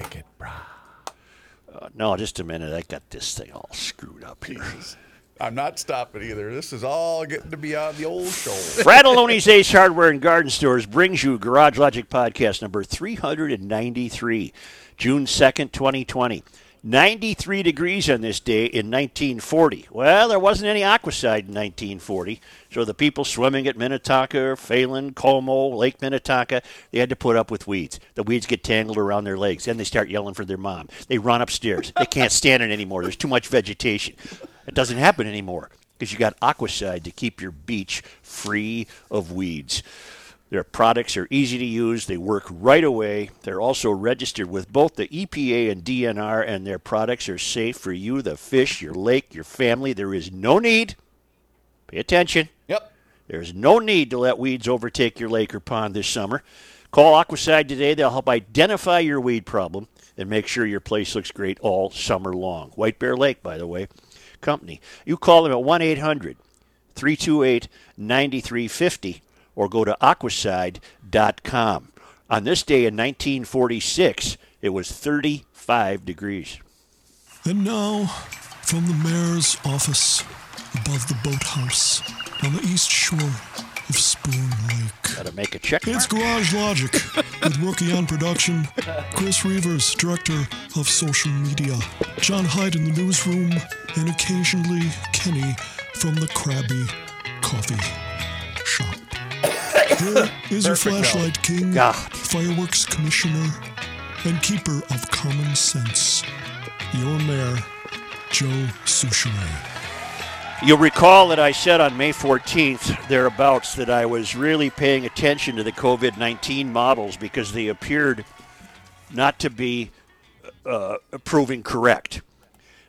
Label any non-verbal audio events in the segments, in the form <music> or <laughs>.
kick it, brah. Uh, no, just a minute. I got this thing all screwed up here. I'm not stopping either. This is all getting to be on the old show. Fratallone's <laughs> Ace Hardware and Garden Stores brings you Garage Logic Podcast number 393, June 2nd, 2020. 93 degrees on this day in 1940. Well, there wasn't any aquacide in 1940, so the people swimming at Minnetonka, Phalen, Como, Lake Minnetonka, they had to put up with weeds. The weeds get tangled around their legs, then they start yelling for their mom. They run upstairs. They can't stand it anymore. There's too much vegetation. It doesn't happen anymore because you got aquacide to keep your beach free of weeds. Their products are easy to use. They work right away. They're also registered with both the EPA and DNR, and their products are safe for you, the fish, your lake, your family. There is no need, pay attention, Yep. there's no need to let weeds overtake your lake or pond this summer. Call Aquacide today. They'll help identify your weed problem and make sure your place looks great all summer long. White Bear Lake, by the way, company. You call them at 1 800 328 9350 or go to aquacide.com. On this day in 1946, it was 35 degrees. And now, from the mayor's office above the boathouse on the east shore of Spoon Lake. Got to make a check. It's mark. Garage Logic with Rookie on production, Chris Reuvers, director of social media, John Hyde in the newsroom, and occasionally Kenny from the Krabby Coffee Shop. Here is your flashlight king, God. fireworks commissioner, and keeper of common sense, your mayor, Joe Soucheray. You'll recall that I said on May 14th, thereabouts, that I was really paying attention to the COVID 19 models because they appeared not to be uh, proving correct.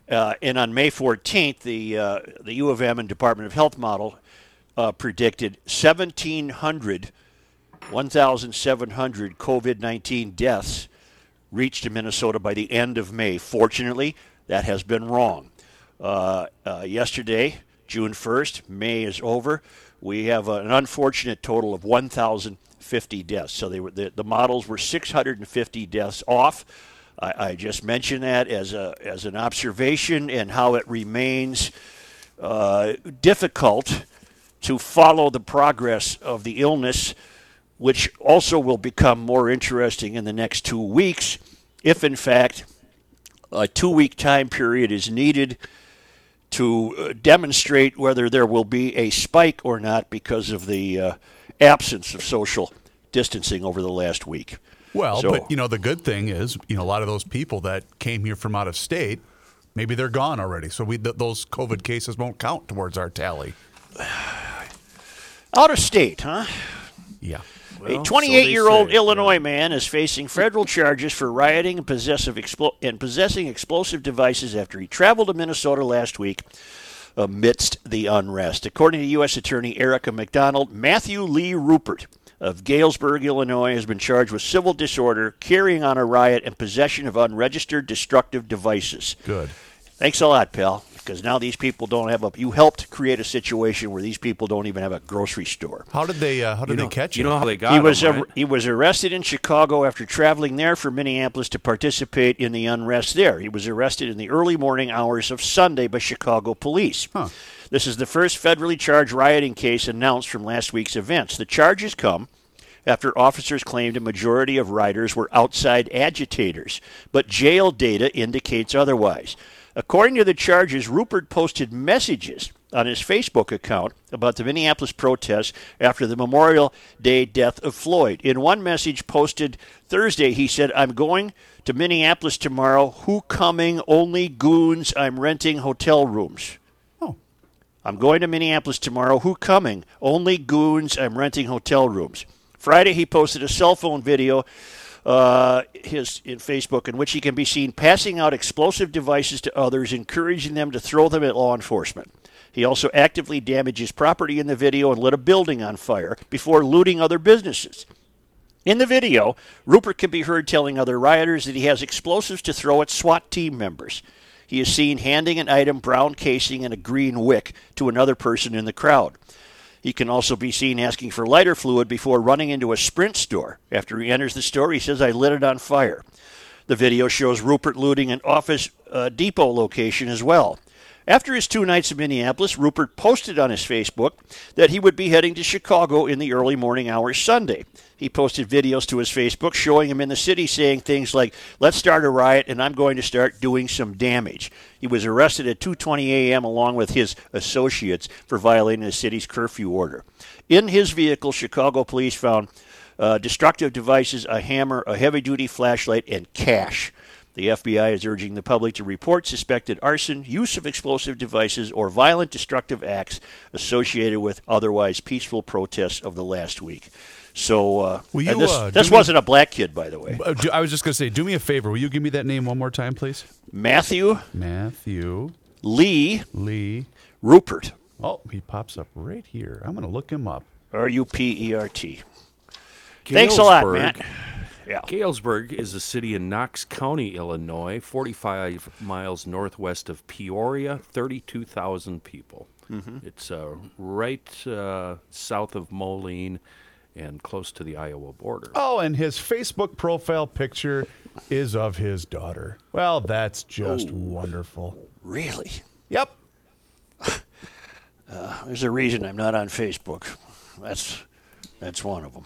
Uh, and on May 14th, the, uh, the U of M and Department of Health model uh, predicted 1,700, 1,700 COVID 19 deaths reached in Minnesota by the end of May. Fortunately, that has been wrong. Uh, uh, yesterday, June 1st, May is over. We have an unfortunate total of 1,050 deaths. So they were, the, the models were 650 deaths off. I, I just mentioned that as, a, as an observation and how it remains uh, difficult to follow the progress of the illness, which also will become more interesting in the next two weeks if, in fact, a two week time period is needed to uh, demonstrate whether there will be a spike or not because of the uh, absence of social distancing over the last week. Well, So- but you know the good thing is, you know, a lot of those people that came here from out of state, maybe they're gone already. So we th- those COVID cases won't count towards our tally. <sighs> Out of state, huh? Yeah. a Well, 28 year old say, Illinois man is facing federal charges for rioting and, possessive explo- and possessing explosive devices after he traveled to Minnesota last week amidst the unrest. According to U.S. Attorney Erica MacDonald, Matthew Lee Rupert of Galesburg, Illinois, has been charged with civil disorder, carrying on a riot, and possession of unregistered destructive devices. Good. Thanks a lot, pal. Because now these people don't have a. You helped create a situation where these people don't even have a grocery store. How did they? Uh, how did You know, they catch you him? know how they got He was him, ar- right? he was arrested in Chicago after traveling there from Minneapolis to participate in the unrest there. He was arrested in the early morning hours of Sunday by Chicago police. This is the first federally charged rioting case announced from last week's events. The charges come after officers claimed a majority of rioters were outside agitators, but jail data indicates otherwise. According to the charges, Rupert posted messages on his Facebook account about the Minneapolis protests after the Memorial Day death of Floyd. In one message posted Thursday, he said, I'm going to Minneapolis tomorrow. Who coming? Only goons. I'm renting hotel rooms. Oh. I'm going to Minneapolis tomorrow. Who coming? Only goons. I'm renting hotel rooms. Friday, he posted a cell phone video uh, his in Facebook in which he can be seen passing out explosive devices to others, encouraging them to throw them at law enforcement. He also actively damages property in the video and lit a building on fire before looting other businesses. In the video, Rupert can be heard telling other rioters that he has explosives to throw at SWAT team members. He is seen handing an item, brown casing, and a green wick to another person in the crowd. He can also be seen asking for lighter fluid before running into a Sprint store. After he enters the store, he says, I lit it on fire. The video shows Rupert looting an Office uh, Depot location as well. After his two nights in Minneapolis, Rupert posted on his Facebook that he would be heading to Chicago in the early morning hours Sunday. He posted videos to his Facebook showing him in the city saying things like, "Let's start a riot and I'm going to start doing some damage." He was arrested at 2:20 a.m. along with his associates for violating the city's curfew order. In his vehicle, Chicago police found uh, destructive devices, a hammer, a heavy-duty flashlight, and cash. The FBI is urging the public to report suspected arson, use of explosive devices, or violent destructive acts associated with otherwise peaceful protests of the last week. So, uh, Will and you, this, uh, this wasn't a black kid, by the way. Uh, do- I was just going to say, do me a favor. Will you give me that name one more time, please? Matthew Matthew Lee Lee. Rupert, Oh, he pops up right here. I'm going to look him up. R U P E R T. Thanks a lot, Galesburg- Matt. Yeah. Galesburg is a city in Knox County, Illinois, 45 miles northwest of Peoria, 32,000 people. It's uh, right uh, south of Moline and close to the Iowa border. Oh, and his Facebook profile picture is of his daughter. Well, that's just wonderful. Really? Yep. Uh, there's a reason I'm not on Facebook. That's that's one of them.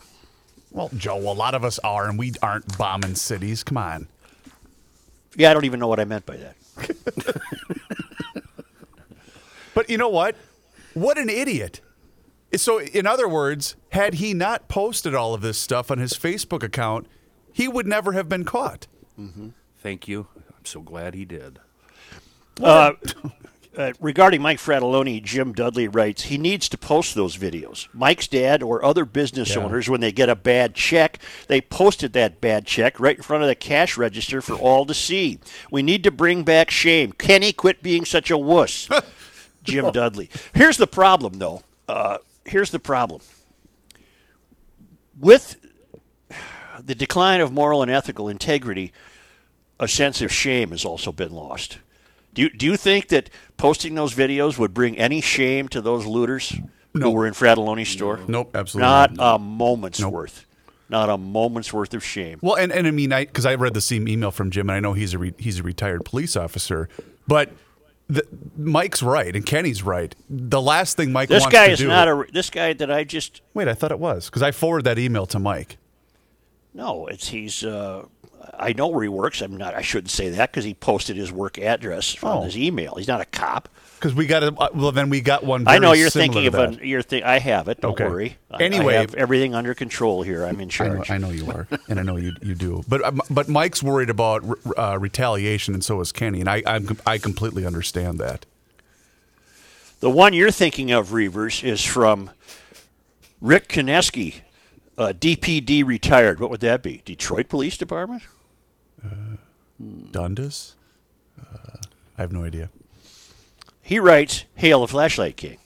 Well, Joe, a lot of us are, and we aren't bombing cities. Come on. Yeah, I don't even know what I meant by that. <laughs> But you know what? What an idiot. So, in other words, had he not posted all of this stuff on his Facebook account, he would never have been caught. Thank you. I'm so glad he did. Uh, <laughs> uh, regarding Mike Fratallone, Jim Dudley writes he needs to post those videos. Mike's dad or other business Yeah. owners, when they get a bad check, they posted that bad check right in front of the cash register for all to see. We need to bring back shame. Kenny, quit being such a wuss. <laughs> Jim Dudley. Here's the problem, though. Uh, here's the problem. With the decline of moral and ethical integrity, a sense of shame has also been lost. Do you, do you think that posting those videos would bring any shame to those looters who were in Fratallone's store? Nope, absolutely not. a moment's worth. Not a moment's worth of shame. Well, and, and I mean, I because I read the same email from Jim, and I know he's a re, he's a retired police officer, but the, Mike's right, and Kenny's right. The last thing Mike This wants guy to is do. not a. This guy that I just wait, I thought it was because I forwarded that email to Mike. no. It's he's. Uh, I know where he works. I'm not. I shouldn't say that because he posted his work address on Oh. his email. He's not a cop. Because we got a uh, well, then we got one. I know you're thinking of an. You're thi- I have it. Don't Okay. worry. I- Anyway- I have everything under control here. I'm in I know, charge. I know you are, and I know you you do. But um, but Mike's worried about uh, retaliation, and so is Kenny, and I I'm, I completely understand that. The one you're thinking of, Reuvers, is from Rick Kineski, uh, DPD retired. What would that be? Detroit Police Department? Dundas, uh, I have no idea. He writes, Hail the Flashlight King.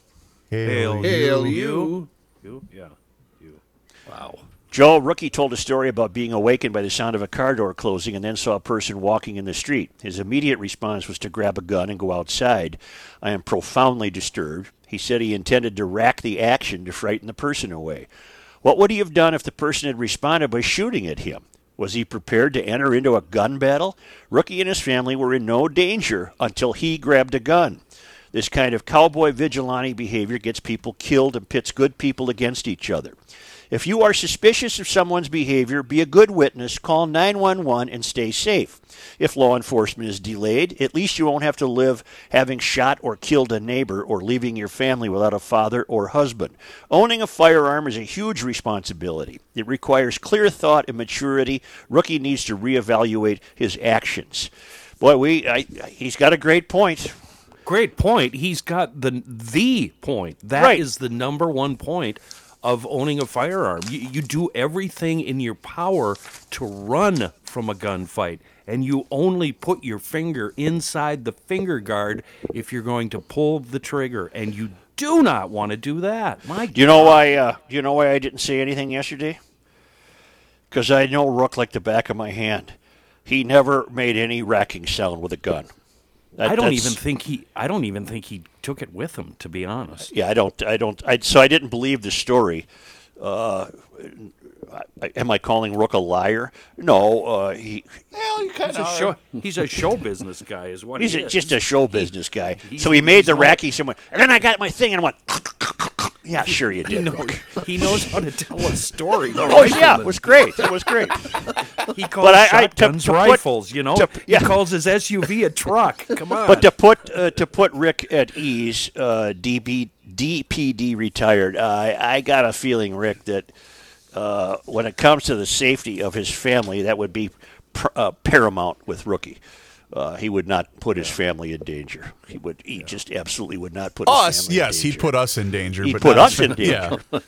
Hail, Hail you. you. You? Yeah. You. Wow. Joe Rookie told a story about being awakened by the sound of a car door closing and then saw a person walking in the street. His immediate response was to grab a gun and go outside. I am profoundly disturbed. He said he intended to rack the action to frighten the person away. What would he have done if the person had responded by shooting at him? Was he prepared to enter into a gun battle? Rookie and his family were in no danger until he grabbed a gun. This kind of cowboy vigilante behavior gets people killed and pits good people against each other. If you are suspicious of someone's behavior, be a good witness, call 911 and stay safe. If law enforcement is delayed, at least you won't have to live having shot or killed a neighbor or leaving your family without a father or husband. Owning a firearm is a huge responsibility. It requires clear thought and maturity. Rookie needs to reevaluate his actions. Boy, we I, he's got a great point. Great point. He's got the the point. That is Right. the number one point of owning a firearm. You, you do everything in your power to run from a gunfight, and you only put your finger inside the finger guard if you're going to pull the trigger, and you do not want to do that. My Do you know why? Uh, you know why I didn't say anything yesterday? Because I know Rook like the back of my hand. He never made any racking sound with a gun. That- I don't even think he. I don't even think he took it with him. To be honest. Yeah, I don't. I don't. I, so I didn't believe the story I- am I calling Rook a liar? No, uh, he Well, you kind He's a show, he's a show business guy, is what he's he a, is. just a show business guy. he's- So he made the he's not- racky someone, and then I got my thing and I went. Yeah, sure you <laughs> He did. knows, he knows how to tell a story. <laughs> Oh yeah, it was great. It was great. <laughs> He calls But I- I- to- shotguns to put- rifles, you know. to- yeah. He calls his SUV a truck. Come on. But to put uh, to put Rick at ease, uh, DB, DPD retired. I I got a feeling, Rick, that uh, when it comes to the safety of his family, that would be pr- uh, paramount with Rookie. Uh, he would not put his family in danger. He would. He just absolutely would not put his Us, family in yes, he'd danger. put us in danger. He'd but put us in <laughs> danger. Yeah.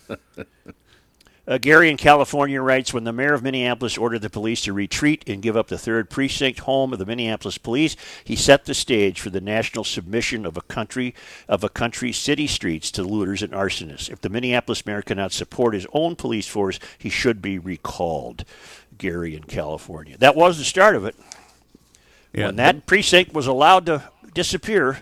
Uh, Gary in California writes When the mayor of Minneapolis ordered the police to retreat and give up the third precinct home of the Minneapolis police, he set the stage for the national submission of a country of a country's city streets to looters and arsonists. If the Minneapolis mayor cannot support his own police force, he should be recalled. Gary in California. That was the start of it. Yeah. When that precinct was allowed to disappear,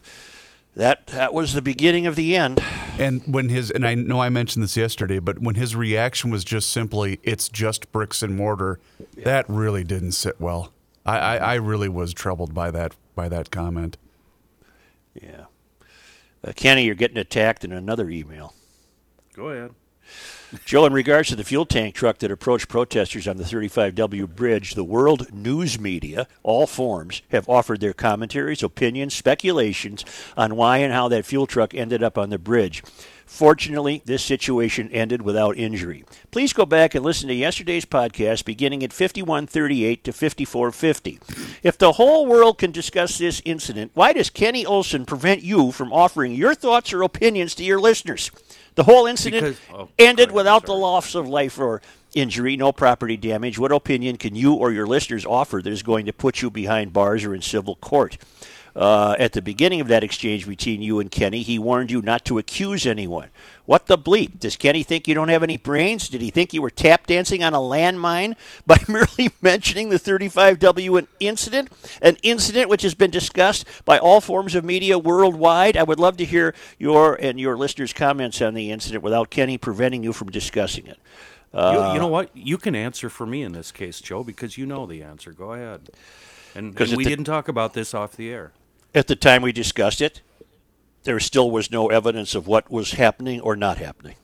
that that was the beginning of the end. And when his and I know I mentioned this yesterday, but when his reaction was just simply, "It's just bricks and mortar," that really didn't sit well. I, I, I really was troubled by that by that comment. Yeah. Uh, Kenny, you're getting attacked in another email. Go ahead. Joe, in regards to the fuel tank truck that approached protesters on the 35W bridge, the world news media, all forms, have offered their commentaries, opinions, speculations on why and how that fuel truck ended up on the bridge. Fortunately, this situation ended without injury. Please go back and listen to yesterday's podcast beginning at 5138 to 5450. If the whole world can discuss this incident, why does Kenny Olson prevent you from offering your thoughts or opinions to your listeners? The whole incident Because- oh, ended ahead, without the loss of life or injury, no property damage. What opinion can you or your listeners offer that is going to put you behind bars or in civil court? Uh, at the beginning of that exchange between you and Kenny, he warned you not to accuse anyone. What the bleep? Does Kenny think you don't have any brains? Did he think you were tap dancing on a landmine <laughs> by merely mentioning the 35W incident? An incident which has been discussed by all forms of media worldwide. I would love to hear your and your listeners' comments on the incident without Kenny preventing you from discussing it. you, you know what? You can answer for me in this case, Joe, because you know the answer. Go ahead. And, and we the- didn't talk about this off the air. At the time we discussed it, there still was no evidence of what was happening or not happening.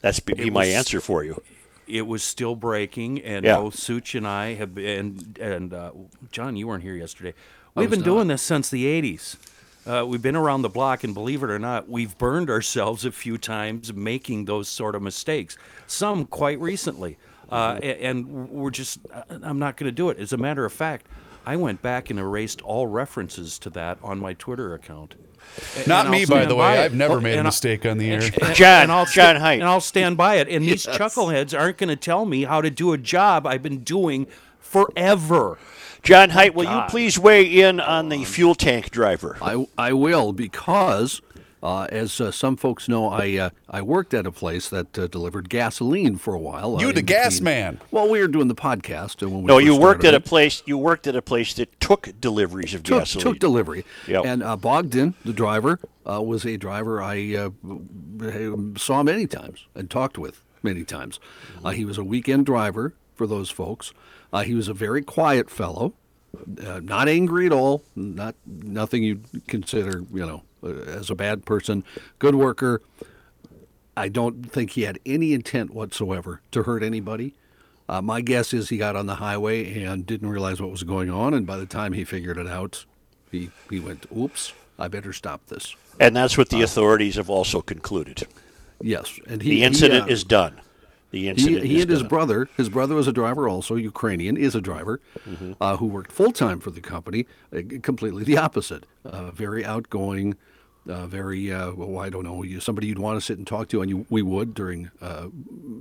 That's be It my answer for you. It was still breaking, and Yeah. both Such and I have been, and, and uh, John, you weren't here yesterday. We've was been doing this since the 80s. Uh, we've been around the block, and believe it or not, we've burned ourselves a few times making those sort of mistakes. Some quite recently, uh, Mm-hmm. and we're just. uh, I'm not going to do it. As a matter of fact, I went back and erased all references to that on my Twitter account. A- Not and me, I'll by the way. it. I've never Oh, made a and I- mistake on the air. and- John- and I'll John sta- Haidt. and I'll stand by it. And these Yes. chuckleheads aren't going to tell me how to do a job I've been doing forever. John Height, oh, will you please weigh in on the fuel tank driver? I, I will because, uh, as uh, some folks know, I uh, I worked at a place that uh, delivered gasoline for a while. You uh, the gas between- man. Well, we were doing the podcast, and when we No, you worked at started a place. You worked at a place that took deliveries of took, gasoline. took delivery. Yep. And uh, Bogdan, the driver, uh, was a driver I uh, saw many times and talked with many times. Uh, he was a weekend driver for those folks. Uh, he was a very quiet fellow, uh, not angry at all, not nothing you'd consider, you know, uh, as a bad person. Good worker. I don't think he had any intent whatsoever to hurt anybody. Uh, my guess is he got on the highway and didn't realize what was going on, and by the time he figured it out, he, he went, "Oops, I better stop this." and that's what the authorities have also concluded. Yes, and he, The he, incident uh, is done. The He, incident he is and his brother, his brother was a driver also, Ukrainian, is a driver, Mm-hmm. uh, who worked full time for the company, uh, completely the opposite. Uh, very outgoing, uh, very, uh, well, I don't know, you, somebody you'd want to sit and talk to, and you, we would during uh,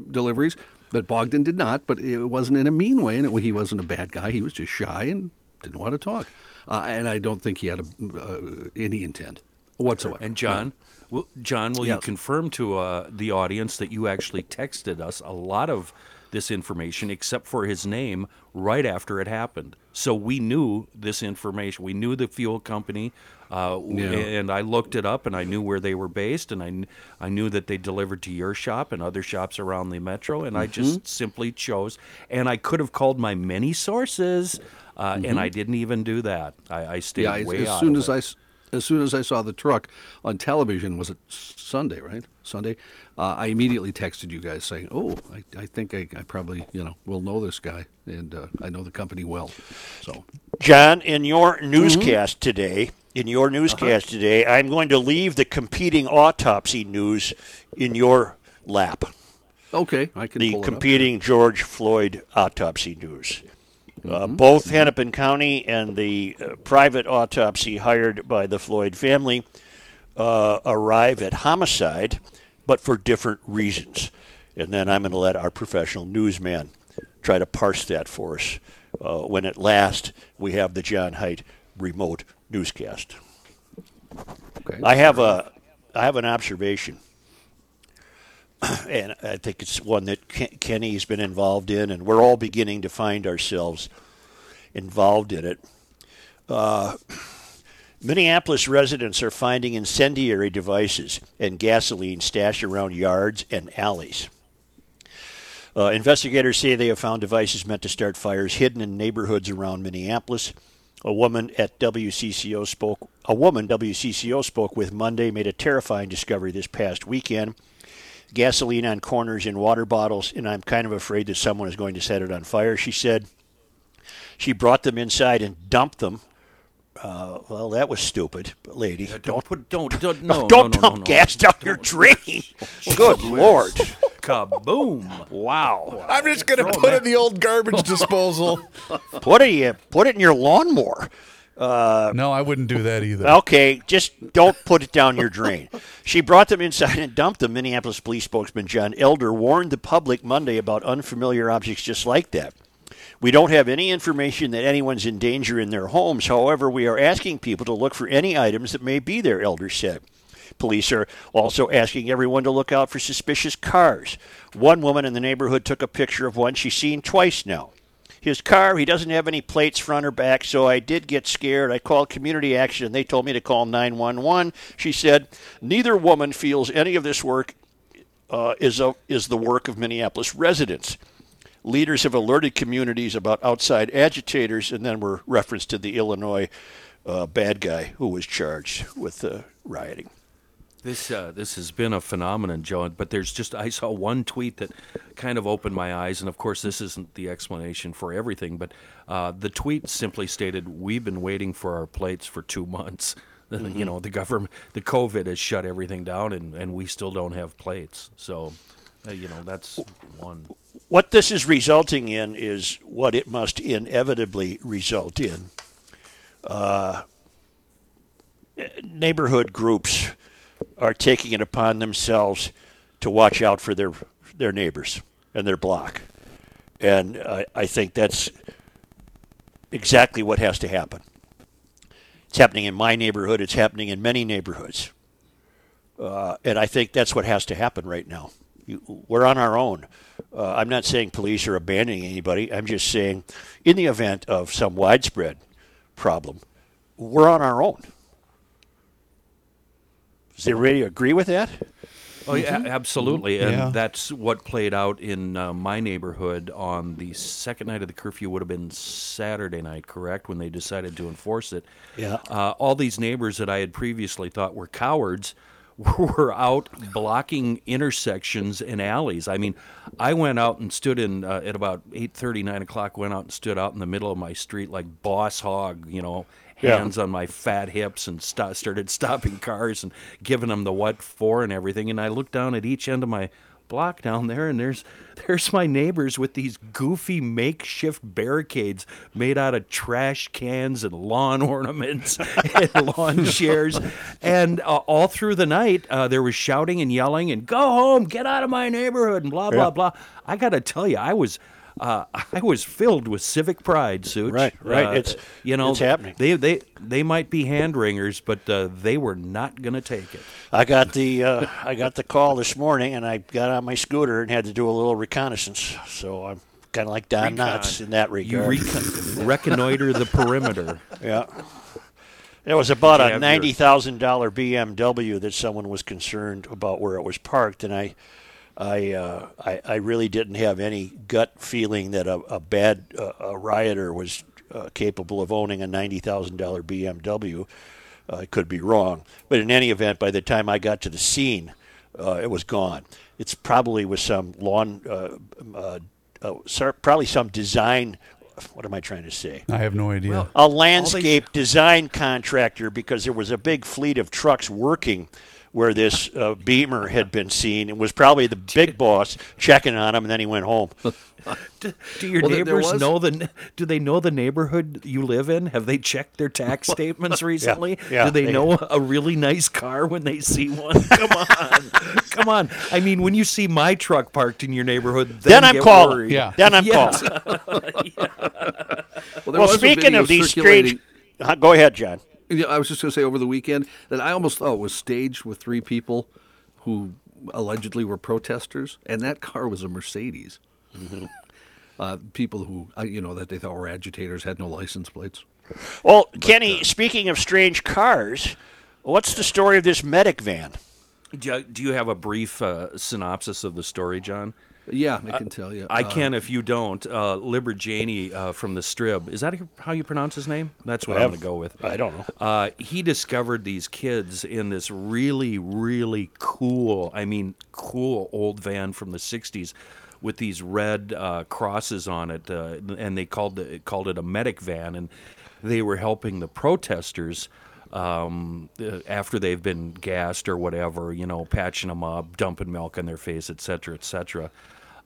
deliveries. But Bogdan did not, but it wasn't in a mean way, and it, he wasn't a bad guy. He was just shy and didn't want to talk. Uh, and I don't think he had a, uh, any intent whatsoever. And John, will, John, will you confirm to uh, the audience that you actually texted us a lot of this information except for his name right after it happened. So we knew this information. We knew the fuel company, uh, Yeah. and I looked it up, and I knew where they were based, and I I knew that they delivered to your shop and other shops around the metro, and I Mm-hmm. just simply chose. And I could have called my many sources, uh, and I didn't even do that. I, I stayed Mm-hmm. Yeah, way as, as soon as it. I as soon as I saw the truck on television, was it Sunday, right? Sunday. Uh, I immediately texted you guys saying, "Oh, I, I think I, I probably you know will know this guy, and uh, I know the company well." So John, in your newscast today, in your newscast today, I'm going to leave the competing autopsy news in your lap. okay, I can The pull it up. competing George Floyd autopsy news. Uh, both Hennepin County and the uh, private autopsy hired by the Floyd family uh, arrive at homicide, but for different reasons. And then I'm going to let our professional newsman try to parse that for us uh, when at last we have the John Height remote newscast. Okay. I have a I have an observation, <clears throat> and I think it's one that Ken- Kenny's been involved in, and we're all beginning to find ourselves involved in it. Uh, <clears throat> Minneapolis residents are finding incendiary devices and gasoline stashed around yards and alleys. Uh, investigators say they have found devices meant to start fires hidden in neighborhoods around Minneapolis. A woman at WCCO spoke. A woman WCCO spoke with Monday made a terrifying discovery this past weekend. Gasoline on corners in water bottles, and I'm kind of afraid that someone is going to set it on fire. She said she brought them inside and dumped them. Uh, well, that was stupid, lady. don't put don't don't no Don't no, no, dump no, no. gas down your drain. <laughs> Good lord! Kaboom! Wow. I'm just gonna put it in the old garbage <laughs> disposal. Put it put it in your lawnmower. no, I wouldn't do that either. Okay, just don't put it down your drain. She brought them inside and dumped them. Minneapolis police spokesman John Elder warned the public Monday about unfamiliar objects just like that. We don't have any information that anyone's in danger in their homes. However, we are asking people to look for any items that may be there, Elder said. Police are also asking everyone to look out for suspicious cars. One woman in the neighborhood took a picture of one she's seen twice now. His car, he doesn't have any plates front or back, so I did get scared. I called community action and they told me to call 911. She said, Neither woman feels any of this work uh, is, a, is the work of Minneapolis residents. Leaders have alerted communities about outside agitators, and then were referenced to the Illinois uh, bad guy who was charged with uh, rioting. This uh, this has been a phenomenon, Joe. But there's just I saw one tweet that kind of opened my eyes, and of course this isn't the explanation for everything. But uh, the tweet simply stated, "We've been waiting for our plates for two months. <laughs> You know, the government, the COVID has shut everything down, and, and we still don't have plates. So, uh, you know, that's one. What this is resulting in is what it must inevitably result in. Uh, neighborhood groups are taking it upon themselves to watch out for their their neighbors and their block, and I, I think that's exactly what has to happen. It's happening in my neighborhood. It's happening in many neighborhoods, uh, and I think that's what has to happen right now. You, we're on our own. Uh, I'm not saying police are abandoning anybody. I'm just saying, in the event of some widespread problem, we're on our own. Does everybody agree with that? Oh yeah, absolutely, and Yeah. that's what played out in uh, my neighborhood on the second night of the curfew. Would have been Saturday night, correct? When they decided to enforce it. Yeah. Uh, all these neighbors that I had previously thought were cowards <laughs> were out blocking intersections and alleys. I mean, I went out and stood in uh, at about eight thirty, nine o'clock. Went out and stood out in the middle of my street like boss hog, you know, Yeah. hands on my fat hips and st- started stopping <laughs> cars and giving them the what for and everything. And I looked down at each end of my block down there, and there's <laughs> there's my neighbors with these goofy makeshift barricades made out of trash cans and lawn <laughs> ornaments and <laughs> lawn chairs. And uh, all through the night, uh, there was shouting and yelling and "Go home! Get out of my neighborhood!" and blah blah blah. I got to tell you, I was. Uh, <laughs> I was filled with civic pride, Such. Right, right. Uh, It's- you know it's happening. They they they might be hand wringers, but uh, they were not going to take it. I got the uh, I got the call this morning, and I got on my scooter and had to do a little reconnaissance. So I'm kind of like Don Knotts in that regard. recon- reconnoiter the perimeter. <laughs> yeah. It was about a ninety thousand dollar BMW that someone was concerned about where it was parked, and I, I, uh, I, I really didn't have any gut feeling that a, a bad uh, a rioter was uh, capable of owning a ninety thousand dollar BMW. Uh, I could be wrong, but in any event, by the time I got to the scene, uh, it was gone. It's probably with some lawn, uh, uh, uh, probably some design. What am I trying to say? I have no idea. a landscape design contractor because there was a big fleet of trucks working where this uh, Beamer had been seen and was probably the big boss checking on him and then he went home. <laughs> Do, do your Well, there- there neighbors was- know the? Do they know the neighborhood you live in? Have they checked their tax <laughs> statements recently? yeah, do they, they- know a really nice car when they see one? <laughs> Come on, come on. I mean, when you see my truck parked in your neighborhood, then, Then I'm get calling. worried. Yeah. Then I'm Yeah. calling. there Well, was a speaking video of these circulating- strange. Uh, Go ahead, John. Yeah, I was just going to say over the weekend that I almost thought it was staged with three people who allegedly were protesters, and that car was a Mercedes. <laughs> uh, people who, uh, you know, that they thought were agitators had no license plates. Well, Kenny, speaking of strange cars, what's the story of this medic van? Do you, do you have a brief uh, synopsis of the story, John? Yeah, I can tell you. I Uh, can if you don't. Uh, Libor Jany uh, from the Strib. Is that how you pronounce his name? That's what I I'm going to go with. I don't know. Uh, he discovered these kids in this really, really cool, I mean, cool old van from the 60s with these red uh, crosses on it. Uh, and they called, the, called it a medic van. And they were helping the protesters um, uh, after they've been gassed or whatever, you know, patching them up, dumping milk in their face, et cetera, et cetera.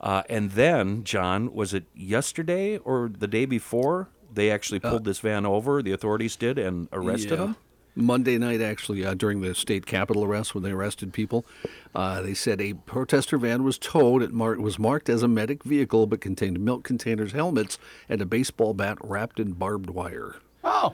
Uh, and then, John, was it yesterday or the day before? They actually pulled this van over, the authorities did, and arrested yeah. them? Monday night, actually, uh, during the state capitol arrest, when they arrested people, uh, they said a protester van was towed. It mar- was marked as a medic vehicle, but contained milk containers, helmets, and a baseball bat wrapped in barbed wire.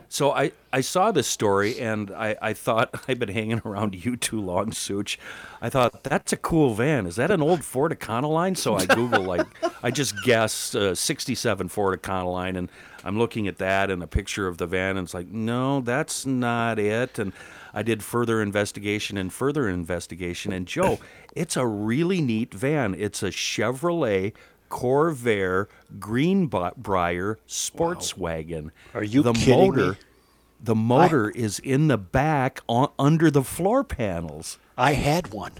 So I, I saw this story and I, I thought <laughs> I've been hanging around you too long, Such. I thought that's a cool van. Is that an old Ford Econoline? So I Google like I just guessed uh, 67 Ford Econoline and I'm looking at that and a picture of the van and it's like no, that's not it. And I did further investigation and further investigation and Joe, it's a really neat van. It's a Chevrolet Corvair Greenbrier sports wagon. Are you the kidding motor, me? The motor is in the back on, under the floor panels. I had one.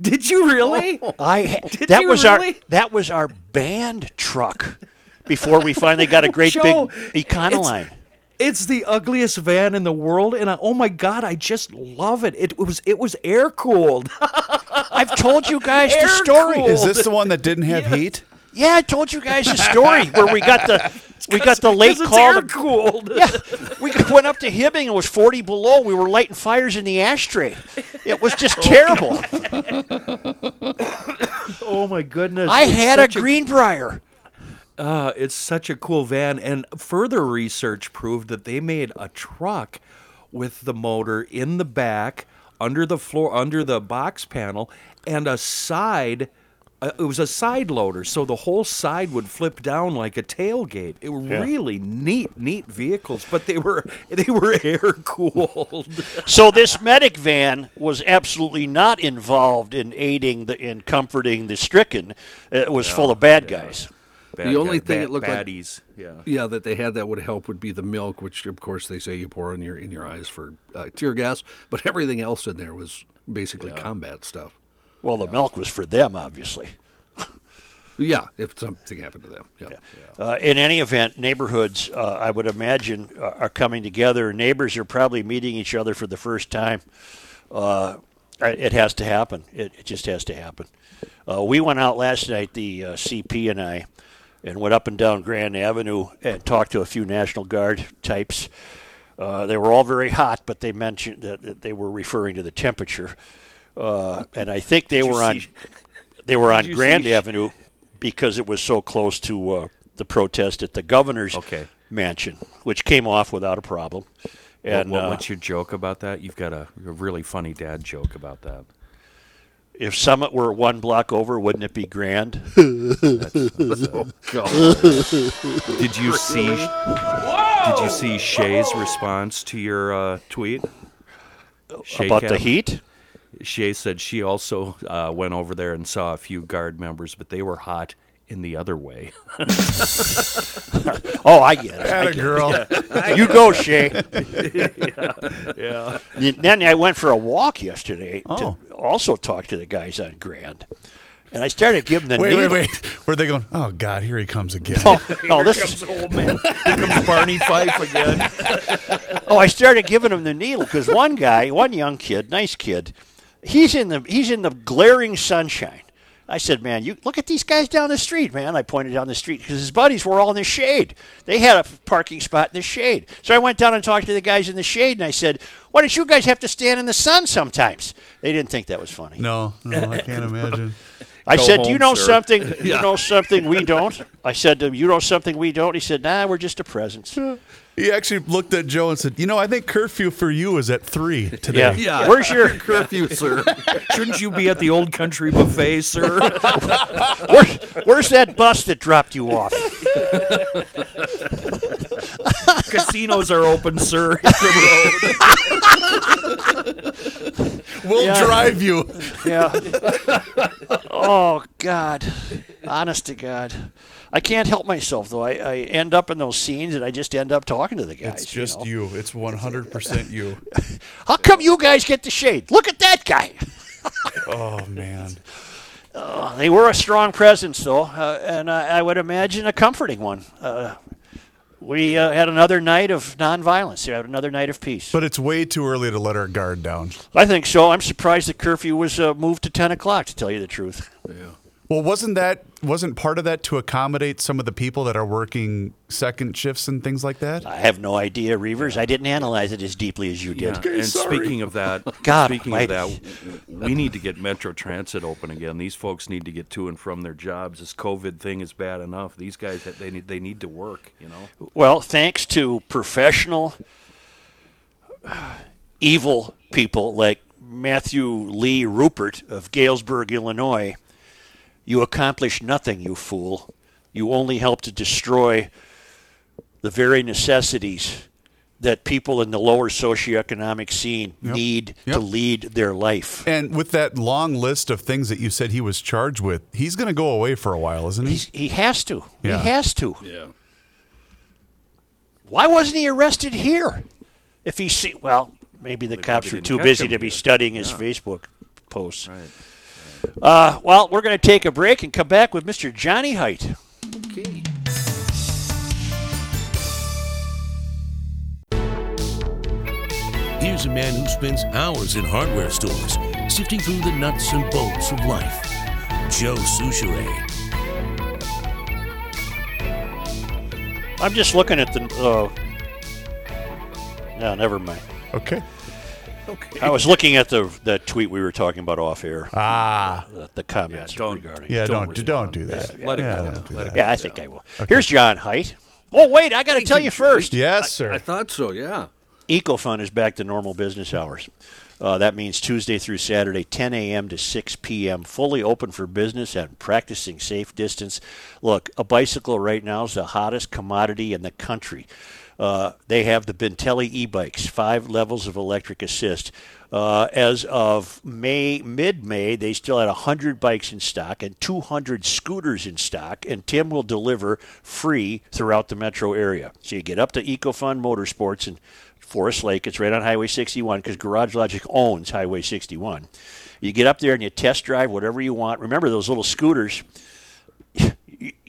Did you really? Oh, I ha- <laughs> Did that you was really? our that was our band truck before we finally got a great <laughs> Joe, big Econoline. It's the ugliest van in the world, and I, oh my god, I just love it. It was it was air cooled. <laughs> I've told you guys the story. cooled. Is this the one that didn't have heat? Yeah, I told you guys the story where we got the <laughs> we got the late call. air cooled. yeah, we went up to Hibbing. It was 40 below. We were lighting fires in the ashtray. It was just <laughs> terrible. <laughs> Oh my goodness! I It's had a Greenbrier. Uh, it's such a cool van, and further research proved that they made a truck with the motor in the back, under the floor, under the box panel, and a side. Uh, it was a side loader, so the whole side would flip down like a tailgate. It were really neat, neat vehicles, but they were <laughs> they were <laughs> air cooled. <laughs> So this medic van was absolutely not involved in aiding the in comforting the stricken. It was full of bad guys. Bad only guy- thing bad- it looked like- baddies. yeah. Yeah, that they had that would help would be the milk, which of course they say you pour in your in your eyes for uh, tear gas. But everything else in there was basically combat stuff. Well, the milk was for them, obviously. Yeah, if something happened to them. Yeah. Uh, in any event, neighborhoods, uh, I would imagine, uh, are coming together. Neighbors are probably meeting each other for the first time. Uh, it has to happen. It, it just has to happen. Uh, we went out last night, the uh, CP and I, and went up and down Grand Avenue and talked to a few National Guard types. Uh, they were all very hot, but they mentioned that they were referring to the temperature. Uh, and I think they were on see- <laughs> they were on Grand see- Avenue because it was so close to uh, the protest at the governor's Okay. mansion, which came off without a problem. And what, uh, what's your joke about that? You've got a, a really funny dad joke about that. if Summit were one block over, wouldn't it be grand? <laughs> Did you see? Did you see Shay's response to your uh, tweet? Shay About the heat? Shay said she also uh, went over there and saw a few guard members, but they were hot in the other way. <laughs> Oh, I get it. I get girl. it. <laughs> You go, Shay. yeah. Then I went for a walk yesterday Oh. to also talk to the guys on Grand. And I started giving the Wait, needle. wait, wait. Were they going? Oh God, here he comes again. Oh, no, <laughs> this is, old man. Here comes Barney Fife again. oh, I started giving him the needle because one guy, one young kid, nice kid, he's in the he's in the glaring sunshine. I said, "Man, you look at these guys down the street, man." I pointed down the street because his buddies were all in the shade. They had a parking spot in the shade. So I went down and talked to the guys in the shade, and I said, "Why don't you guys have to stand in the sun sometimes?" They didn't think that was funny. No, no, I can't <laughs> imagine. I Go said, "Do you know sir." something? <laughs> You know something we don't?" I said to him, "You know something we don't?" He said, "Nah, we're just a presence." <laughs> He actually looked at Joe and said, "You know, I think curfew for you is at three today." Yeah. Yeah. Where's your <laughs> curfew, sir? <laughs> Shouldn't you be at the old country buffet, sir? <laughs> where's, where's that bus that dropped you off? Casinos are open, sir. Hit the road. We'll Yeah. drive you. Yeah. oh God. Honest to God. I can't help myself though. I, I end up in those scenes and I just end up talking to the guys. It's just know? you. It's 100% you. <laughs> How come you guys get the shade? Look at that guy. <laughs> Oh man. They were a strong presence though, uh, and I, I would imagine a comforting one. Uh, we uh, had another night of nonviolence. We had another night of peace. But it's way too early to let our guard down. I think so. I'm surprised the curfew was uh, moved to 10 o'clock. To tell you the truth. Well, wasn't that wasn't part of that to accommodate some of the people that are working second shifts and things like that? I have no idea, Reuvers. I didn't analyze it as deeply as you did. and speaking of that, <laughs> God speaking of that, we need to get Metro Transit open again. These folks need to get to and from their jobs. This COVID thing is bad enough. These guys, they need they need to work. You know. Well, thanks to professional, evil people like Matthew Lee Rupert of Galesburg, Illinois, you accomplish nothing, you fool. You only help to destroy the very necessities that people in the lower socioeconomic scene need to lead their life. And with that long list of things that you said he was charged with, he's going to go away for a while, isn't he? He's, he has to. Yeah. He has to. Yeah. Why wasn't he arrested here? If he see well, maybe the cops were too busy to be here. studying his Facebook posts. Uh, well, we're going to take a break and come back with Mr. Johnny Height. Okay. Here's a man who spends hours in hardware stores, sifting through the nuts and bolts of life. Joe Soucheray. I'm just looking at the. Uh, no, never mind. Okay. I was looking at the the tweet we were talking about off air. Ah, The, the comments don't- regarding. yeah. Don't Don't do, don't do that. Let it yeah, go. Don't do Let that. Yeah, I think I will. Here's John Height. Oh wait, I got to tell you first. Yes, sir. I thought so. Yeah. EcoFun is back to normal business hours. Uh, that means Tuesday through Saturday, 10 a.m. to 6 p.m., fully open for business and practicing safe distance. Look, a bicycle right now is the hottest commodity in the country. Uh, they have the Bintelli e-bikes, five levels of electric assist. Uh, as of May, mid-May, they still had 100 bikes in stock and 200 scooters in stock, and Tim will deliver free throughout the metro area. So you get up to EcoFun Motorsports in Forest Lake. It's right on Highway 61 because Garage Logic owns Highway 61. You get up there and you test drive whatever you want. Remember those little scooters?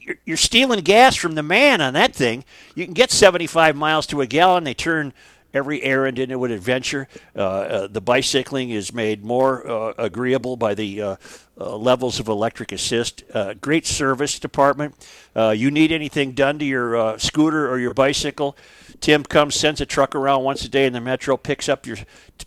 You're- You're stealing gas from the man on that thing. You can get 75 miles to a gallon. They turn every errand into an adventure. Uh, uh, the bicycling is made more uh, agreeable by the uh, uh, levels of electric assist. Uh, great service department. You need anything done to your scooter or your bicycle? Tim comes, sends a truck around once a day in the metro, picks up your,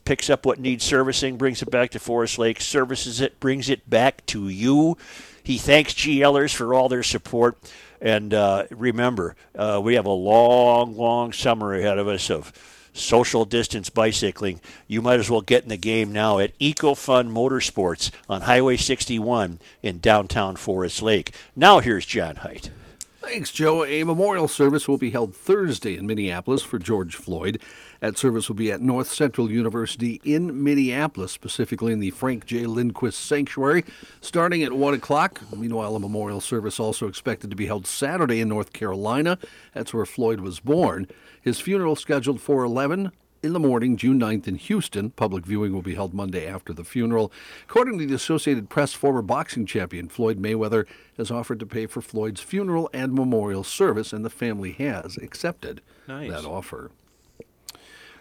picks up what needs servicing, brings it back to Forest Lake, services it, brings it back to you. He thanks GLers for all their support. And uh, remember, uh, we have a long, long summer ahead of us of social distance bicycling. You might as well get in the game now at EcoFun Motorsports on Highway 61 in downtown Forest Lake. Now here's John Height. Thanks, Joe. A memorial service will be held Thursday in Minneapolis for George Floyd. That service will be at North Central University in Minneapolis, specifically in the Frank J. Lindquist Sanctuary, starting at 1 o'clock. Meanwhile, a memorial service also expected to be held Saturday in North Carolina. That's where Floyd was born. His funeral scheduled for 11 in the morning, June 9th in Houston. Public viewing will be held Monday after the funeral. According to the Associated Press, former boxing champion Floyd Mayweather has offered to pay for Floyd's funeral and memorial service, and the family has accepted Nice. that offer.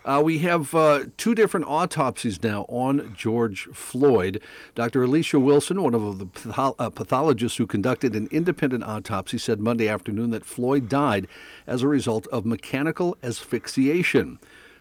Uh, we have uh, two different autopsies now on George Floyd. Dr. Allecia Wilson, one of the patho- uh, pathologists who conducted an independent autopsy, said Monday afternoon that Floyd died as a result of mechanical asphyxiation.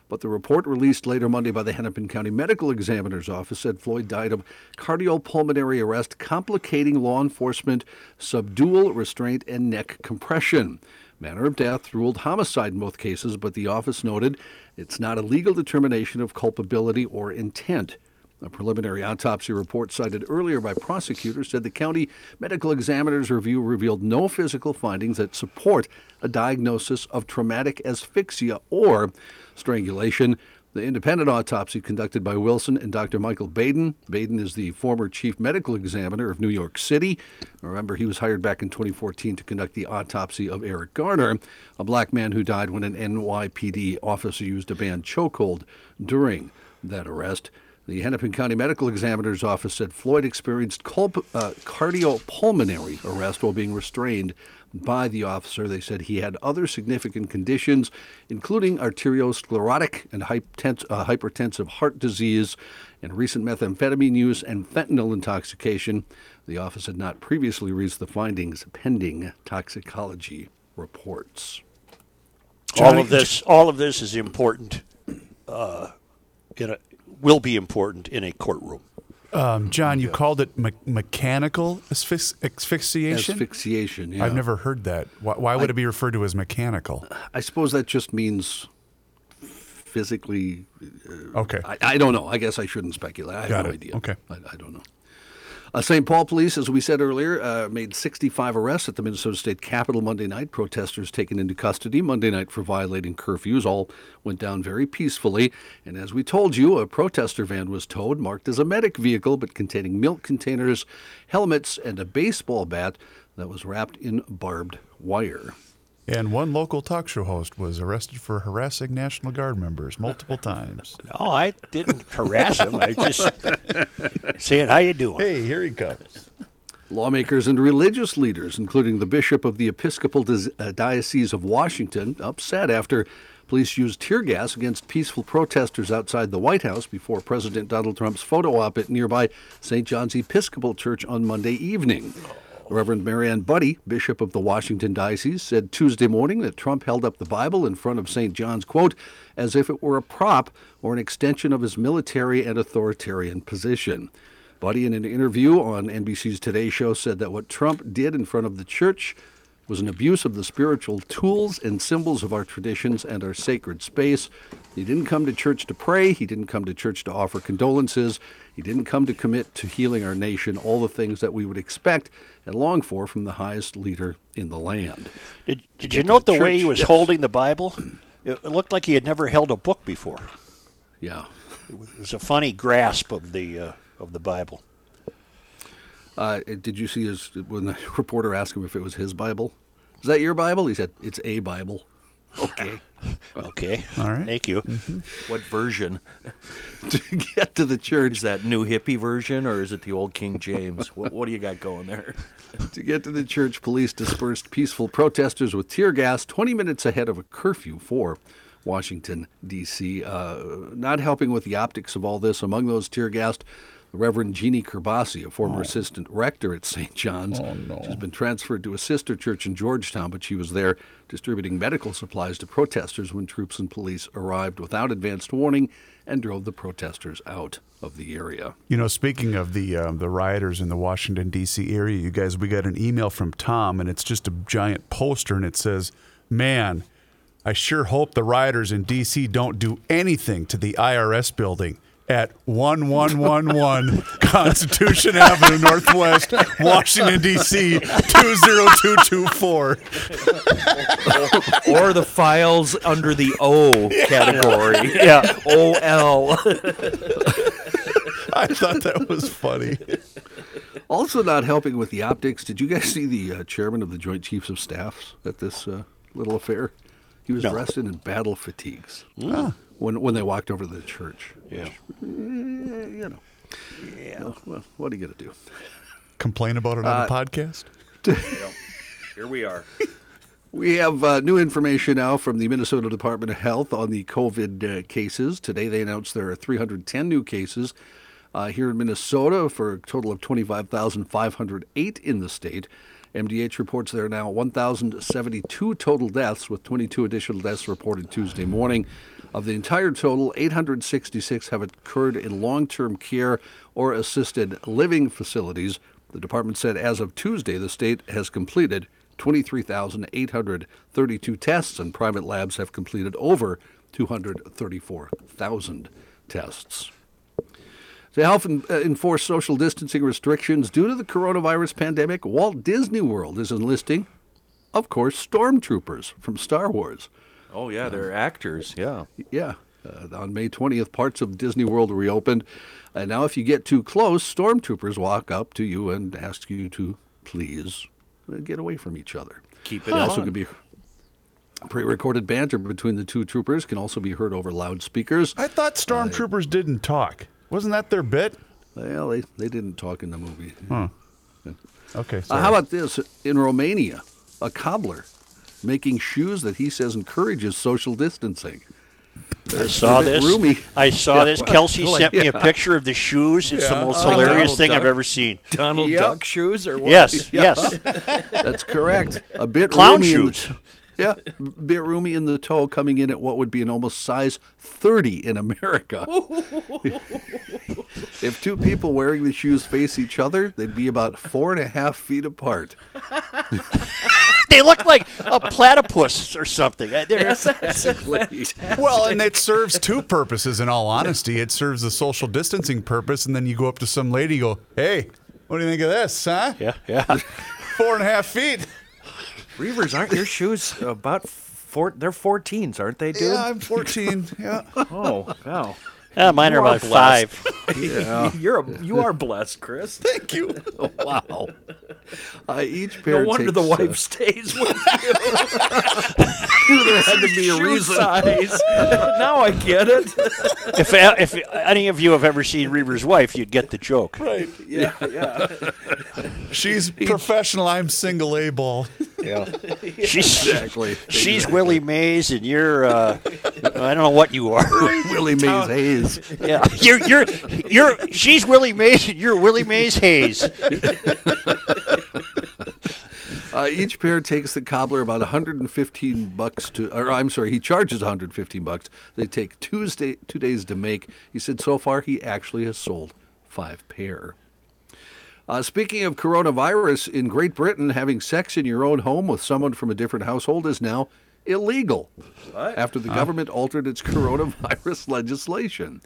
But the report released later Monday by the Hennepin County Medical Examiner's Office said Floyd died of cardiopulmonary arrest complicating law enforcement subdual restraint and neck compression. Manner of death ruled homicide in both cases, but the office noted it's not a legal determination of culpability or intent. A preliminary autopsy report cited earlier by prosecutors said the county medical examiner's review revealed no physical findings that support a diagnosis of traumatic asphyxia or strangulation. The independent autopsy conducted by Wilson and Dr. Michael Baden. Baden is the former chief medical examiner of New York City. Remember, he was hired back in 2014 to conduct the autopsy of Eric Garner, a black man who died when an NYPD officer used a banned chokehold during that arrest. The Hennepin County Medical Examiner's Office said Floyd experienced culp- uh, cardiopulmonary arrest while being restrained by the officer. They said he had other significant conditions, including arteriosclerotic and hypotens- uh, hypertensive heart disease, and recent methamphetamine use and fentanyl intoxication. The office had not previously released the findings pending toxicology reports. all of this, all of this is important. Uh, in a, will be important in a courtroom. Um, John, you called it me- mechanical asphyx- asphyxiation. Asphyxiation. Yeah. I've never heard that. Why, why would it be referred to as mechanical? I suppose that just means physically. Okay. I, I don't know. I guess I shouldn't speculate. I have no it. idea. Okay. I, I don't know. Uh, St. Paul police, as we said earlier, uh, made 65 arrests at the Minnesota State Capitol Monday night. Protesters taken into custody Monday night for violating curfews. All went down very peacefully. And as we told you, a protester van was towed, marked as a medic vehicle, but containing milk containers, helmets, and a baseball bat that was wrapped in barbed wire. And one local talk show host was arrested for harassing National Guard members multiple times. <laughs> No, I didn't harass him. I just <laughs> saying, how you doing? Hey, here he comes. Lawmakers and religious leaders, including the Bishop of the Episcopal uh, Diocese of Washington, upset after police used tear gas against peaceful protesters outside the White House before President Donald Trump's photo op at nearby St. John's Episcopal Church on Monday evening. Reverend Mariann Budde, Bishop of the Washington Diocese, said Tuesday morning that Trump held up the Bible in front of St. John's, quote, as if it were a prop or an extension of his military and authoritarian position. Budde, in an interview on NBC's Today Show, said that what Trump did in front of the church was an abuse of the spiritual tools and symbols of our traditions and our sacred space. He didn't come to church to pray. He didn't come to church to offer condolences. He didn't come to commit to healing our nation, all the things that we would expect and long for from the highest leader in the land. Did, did you note the way he was yes. holding the Bible? It it looked like he had never held a book before. Yeah. It was a funny grasp of the uh, of the Bible. Uh, did you see his when the <laughs> reporter asked him if it was his Bible? Is that your Bible? He said it's a Bible. Okay. <laughs> Okay. All right. Thank you. What version? <laughs> to get to the Is church, that new hippie version or is it the old King James? what, what do you got going there? <laughs> to get to the church, police dispersed peaceful protesters with tear gas 20 minutes ahead of a curfew for Washington, D.C. Uh, not helping with the optics of all this, among those tear gassed, Reverend Gini Gerbasi, a former assistant rector at St. John's. Oh, no. She's been transferred to a sister church in Georgetown, but she was there distributing medical supplies to protesters when troops and police arrived without advanced warning and drove the protesters out of the area. You know, speaking of the um, the rioters in the Washington D.C. area, you guys, we got an email from Tom, and it's just a giant poster, and it says, "Man, I sure hope the rioters in D.C. don't do anything to the IRS building." At 1111 <laughs> Constitution Avenue Northwest, Washington, D.C., 20224. or the files under the O category. Yeah. O L. I thought that was funny. Also, not helping with the optics. Did you guys see the uh, chairman of the Joint Chiefs of Staffs at this uh, little affair? He was No. dressed in battle fatigues when when they walked over to the church. Yeah. Eh, you know. Yeah. Well, what are you gonna do? Complain about it on the podcast? <laughs> Here we are. <laughs> We have uh, new information now from the Minnesota Department of Health on the COVID uh, cases. Today they announced there are 310 new cases uh, here in Minnesota for a total of 25,508 in the state. MDH reports there are now 1,072 total deaths, with 22 additional deaths reported Tuesday morning. Of the entire total, 866 have occurred in long term care or assisted living facilities. The department said as of Tuesday, the state has completed 23,832 tests, and private labs have completed over 234,000 tests. To help en- uh, enforce social distancing restrictions due to the coronavirus pandemic, Walt Disney World is enlisting, of course, stormtroopers from Star Wars. Oh yeah, they're actors. Yeah. Yeah. Uh, on May 20th, parts of Disney World reopened. And now, if you get too close, stormtroopers walk up to you and ask you to please uh, get away from each other. Keep it It also fun. could be pre-recorded banter between the two troopers can also be heard over loudspeakers. I thought stormtroopers didn't talk. Wasn't that their bit? Well, they, they didn't talk in the movie. Okay. Uh, how about this? In Romania, a cobbler making shoes that he says encourages social distancing. I saw this. roomy. I saw Yeah, this. Kelsey like, <laughs> sent me a picture of the shoes. It's the most Oh, hilarious Donald thing I've ever seen. Donald Yep. Duck shoes or what? Yes, yes. <laughs> That's correct. A bit Clown roomy in the- shoes. Yeah, a bit roomy in the toe, coming in at what would be an almost size 30 in America. <laughs> if two people wearing the shoes face each other, they'd be about four and a half feet apart. <laughs> They look like a platypus or something. Well, and it serves two purposes. In all honesty, it serves the social distancing purpose, and then you go up to some lady, you go, "Hey, what do you think of this, huh? yeah, yeah. Four and a half feet." Reuvers, aren't your <laughs> shoes about four? They're 14s, aren't they, dude? Yeah, I'm 14. Yeah. Oh, wow. Uh, mine are are about blessed. <laughs> five. <laughs> You're a, you are blessed, Chris. Thank you. <laughs> wow. Uh, each pair No wonder the takes, uh, wife stays with you. there had to be a reason. size. now I get it. if if any of you have ever seen Reuvers' wife, you'd get the joke. Right. Yeah, yeah. She's professional. I'm single A ball. She's Exactly. she's Willie Mays, and you're uh, I don't know what you are. Willie Mays Hayes. Yeah, <laughs> you're you're you're she's Willie Mays, and you're Willie Mays Hayes. <laughs> Uh, each pair takes the cobbler about 115 bucks to, or I'm sorry, he charges 115 bucks. They take Tuesday, two days to make. He said so far he actually has sold five pair. Uh, speaking of coronavirus, in Great Britain, having sex in your own home with someone from a different household is now illegal after the government altered its coronavirus <laughs> legislation.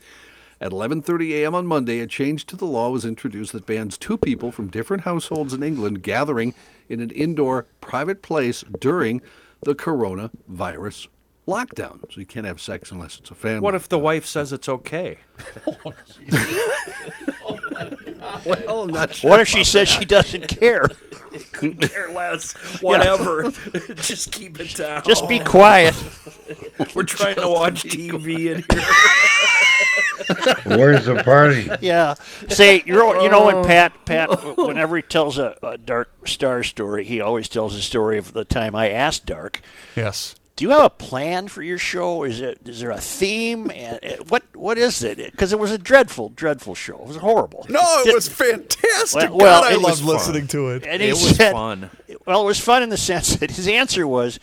At 11:30 a.m. on Monday, a change to the law was introduced that bans two people from different households in England gathering in an indoor private place during the coronavirus lockdown. So you can't have sex unless it's a family. What if the uh, wife says it's okay? <laughs> <laughs> <laughs> Well, I'm not sure. What if she says she doesn't care? <laughs> Care less. <laughs> Whatever. Just keep it down. Just be quiet. We're trying to watch TV in here. Where's the party? Yeah. Say you're you know when oh. Pat Pat whenever he tells a, a Dark Star story, he always tells a story of the time I asked Dark, Yes. "Do do you have a plan for your show? Is it is there a theme? And and what what is it? Because it was a dreadful, dreadful show. It was horrible. No, it Did- was fantastic. Well- well, I it loved listening to it. And It was said, fun. Well, it was fun in the sense that his answer was,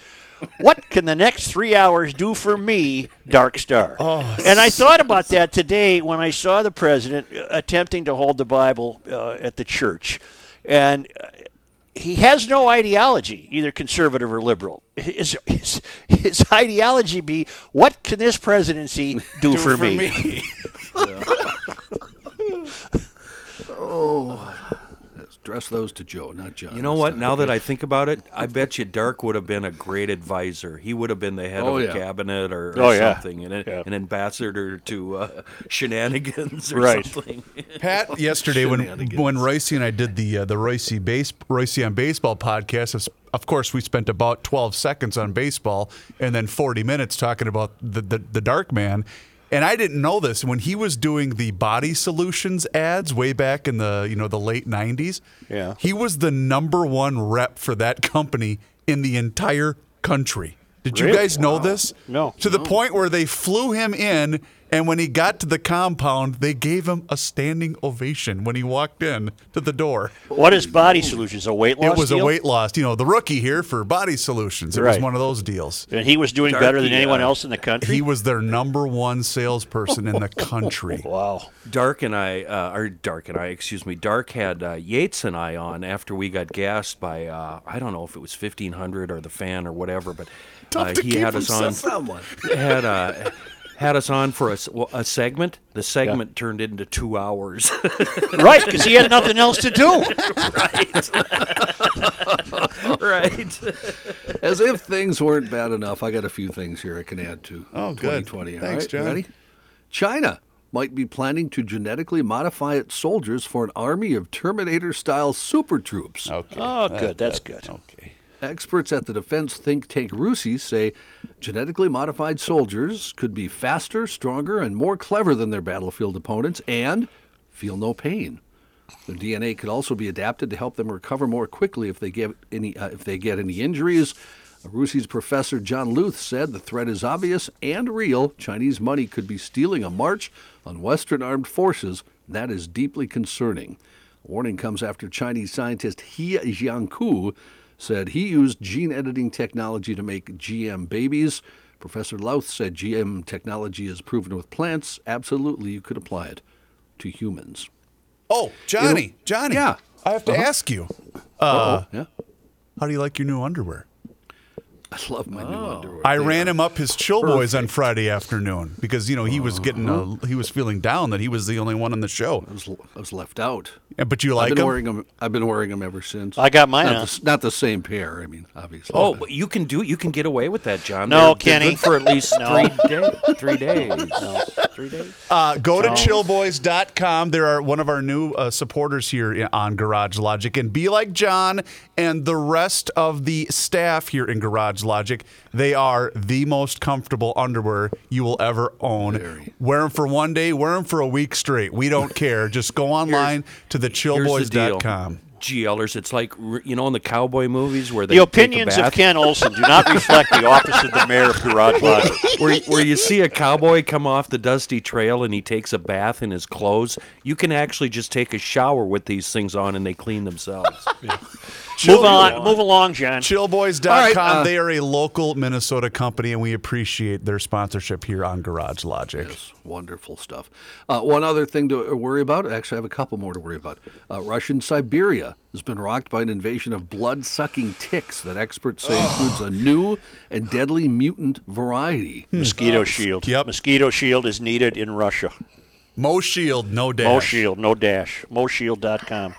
"What can the next three hours do for me, Dark Star?" Oh, and I thought about that today when I saw the president uh, attempting to hold the Bible uh, at the church, and. He has no ideology, either conservative or liberal. His, his, his ideology be, what can this presidency <laughs> do, for, me? Let's <laughs> <laughs> oh. Address those to Joe, not John. You know what? Now that I think about it, I bet you Dark would have been a great advisor. He would have been the head Oh, of a yeah. cabinet or, or Oh, yeah. something, and a- Yeah. an ambassador to uh, <laughs> shenanigans or Right. something. <laughs> Pat, yesterday when Shenanigans. when Royce and I did the uh, the Royce base Royce on baseball podcast, of- of course we spent about twelve seconds on baseball and then forty minutes talking about the the, the Dark Man. And I didn't know this when he was doing the Body Solutions ads way back in the you know the late '90s. Yeah. he was the number one rep for that company in the entire country. Did you Really? guys know this? No. To the point where they flew him in, and when he got to the compound, they gave him a standing ovation when he walked in to the door. What is Body Solutions? A weight loss it was deal? a weight loss. You know, the rookie here for Body Solutions. It was one of those deals. And he was doing better than anyone uh, else in the country? He was their number one salesperson in the <laughs> country. wow. Dark and I, uh, or Dark and I, excuse me, Dark had uh, Yates and I on after we got gassed by, uh, I don't know if it was 1500 or the fan or whatever, but uh, he had us on. Someone. had uh, <laughs> had us on for a, s- well, a segment. The segment turned into two hours. <laughs> Right, because he had nothing else to do. right. <laughs> right. <laughs> As if things weren't bad enough, I got a few things here I can add to Oh, good. 2020. all Thanks, right? John. Ready? China might be planning to genetically modify its soldiers for an army of Terminator-style super troops. Okay. Oh, good. That's good. Experts at the defense think tank RUSI say genetically modified soldiers could be faster, stronger, and more clever than their battlefield opponents and feel no pain. Their DNA could also be adapted to help them recover more quickly if they get any uh, if they get any injuries. RUSI's professor John Louth said the threat is obvious and real. Chinese money could be stealing a march on Western armed forces. That is deeply concerning. Warning comes after Chinese scientist He Jiankui said he used gene editing technology to make GM babies. Professor Louth said GM technology is proven with plants. Absolutely, you could apply it to humans. Oh, Johnny, Johnny. Yeah. I have to ask you. Uh, Yeah, how do you like your new underwear? <laughs> I love my new underwear. I They ran him up his chill boys on Friday afternoon because you know he was getting Uh-huh. a, he was feeling down that he was the only one on the show. I was, I was left out. Yeah, But you I've like been him? wearing them. I've been wearing them ever since. I got mine Not, on. the, not the same pair. I mean, obviously. Oh, but you can do. You can get away with that, John. No, They're- they're Kenny. good for at least <laughs> No. three days. Three days. No, Three days. Uh, go to chillboys.com. There are one of our new uh, supporters here on Garage Logic. And be like John and the rest of the staff here in Garage Logic. They are the most comfortable underwear you will ever own. Very. Wear them for one day, wear them for a week straight. We don't care. Just go <laughs> online to the Here's the deal. chillboys.com. GLers, it's like you know in the cowboy movies where they The take a opinions of Ken Olson do not reflect the office of the mayor of Garage Logic. where, where you see a cowboy come off the dusty trail and he takes a bath in his clothes. You can actually just take a shower with these things on and they clean themselves. <laughs> Move on. Move along, John. Chillboys.com. All right, uh, they are a local Minnesota company, and we appreciate their sponsorship here on Garage Logic. Yes, wonderful stuff. Uh, one other thing to worry about. Actually, I have a couple more to worry about. Uh, Russian Siberia has been rocked by an invasion of blood-sucking ticks that experts say includes a new and deadly mutant variety. Mosquito shield. Yep. Mosquito shield is needed in Russia. Mo Shield, no dash. Mo shield, no dash. Moshield.com.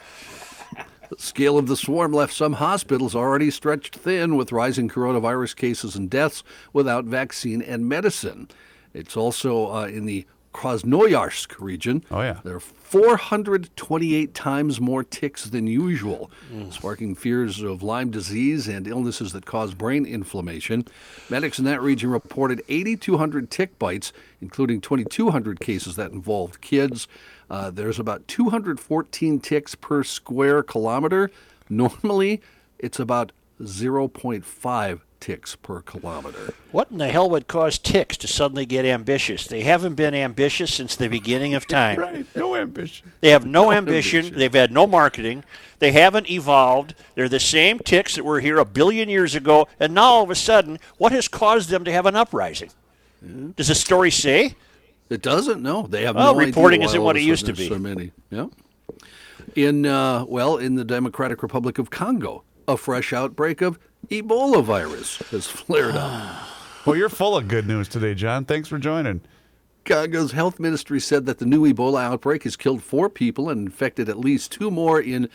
The scale of the swarm left some hospitals already stretched thin with rising coronavirus cases and deaths without vaccine and medicine. It's also uh, in the Krasnoyarsk region. Oh, yeah. There are 428 times more ticks than usual, sparking fears of Lyme disease and illnesses that cause brain inflammation. Medics in that region reported 8,200 tick bites, including 2,200 cases that involved kids. Uh, there's about 214 ticks per square kilometer. Normally, it's about 0.5 ticks per kilometer. What in the hell would cause ticks to suddenly get ambitious? They haven't been ambitious since the beginning of time. <laughs> Right. No ambition. They have no <laughs> ambition. They've had no marketing. They haven't evolved. They're the same ticks that were here a billion years ago. And now all of a sudden, what has caused them to have an uprising? Does the story say? It doesn't. No, they have Well, no reporting idea isn't what it used to be. So many. Yeah. In uh, well, in the Democratic Republic of Congo, a fresh outbreak of Ebola virus has flared up. <sighs> Well, you're full of good news today, John. Thanks for joining. Congo's health ministry said that the new Ebola outbreak has killed four people and infected at least two more in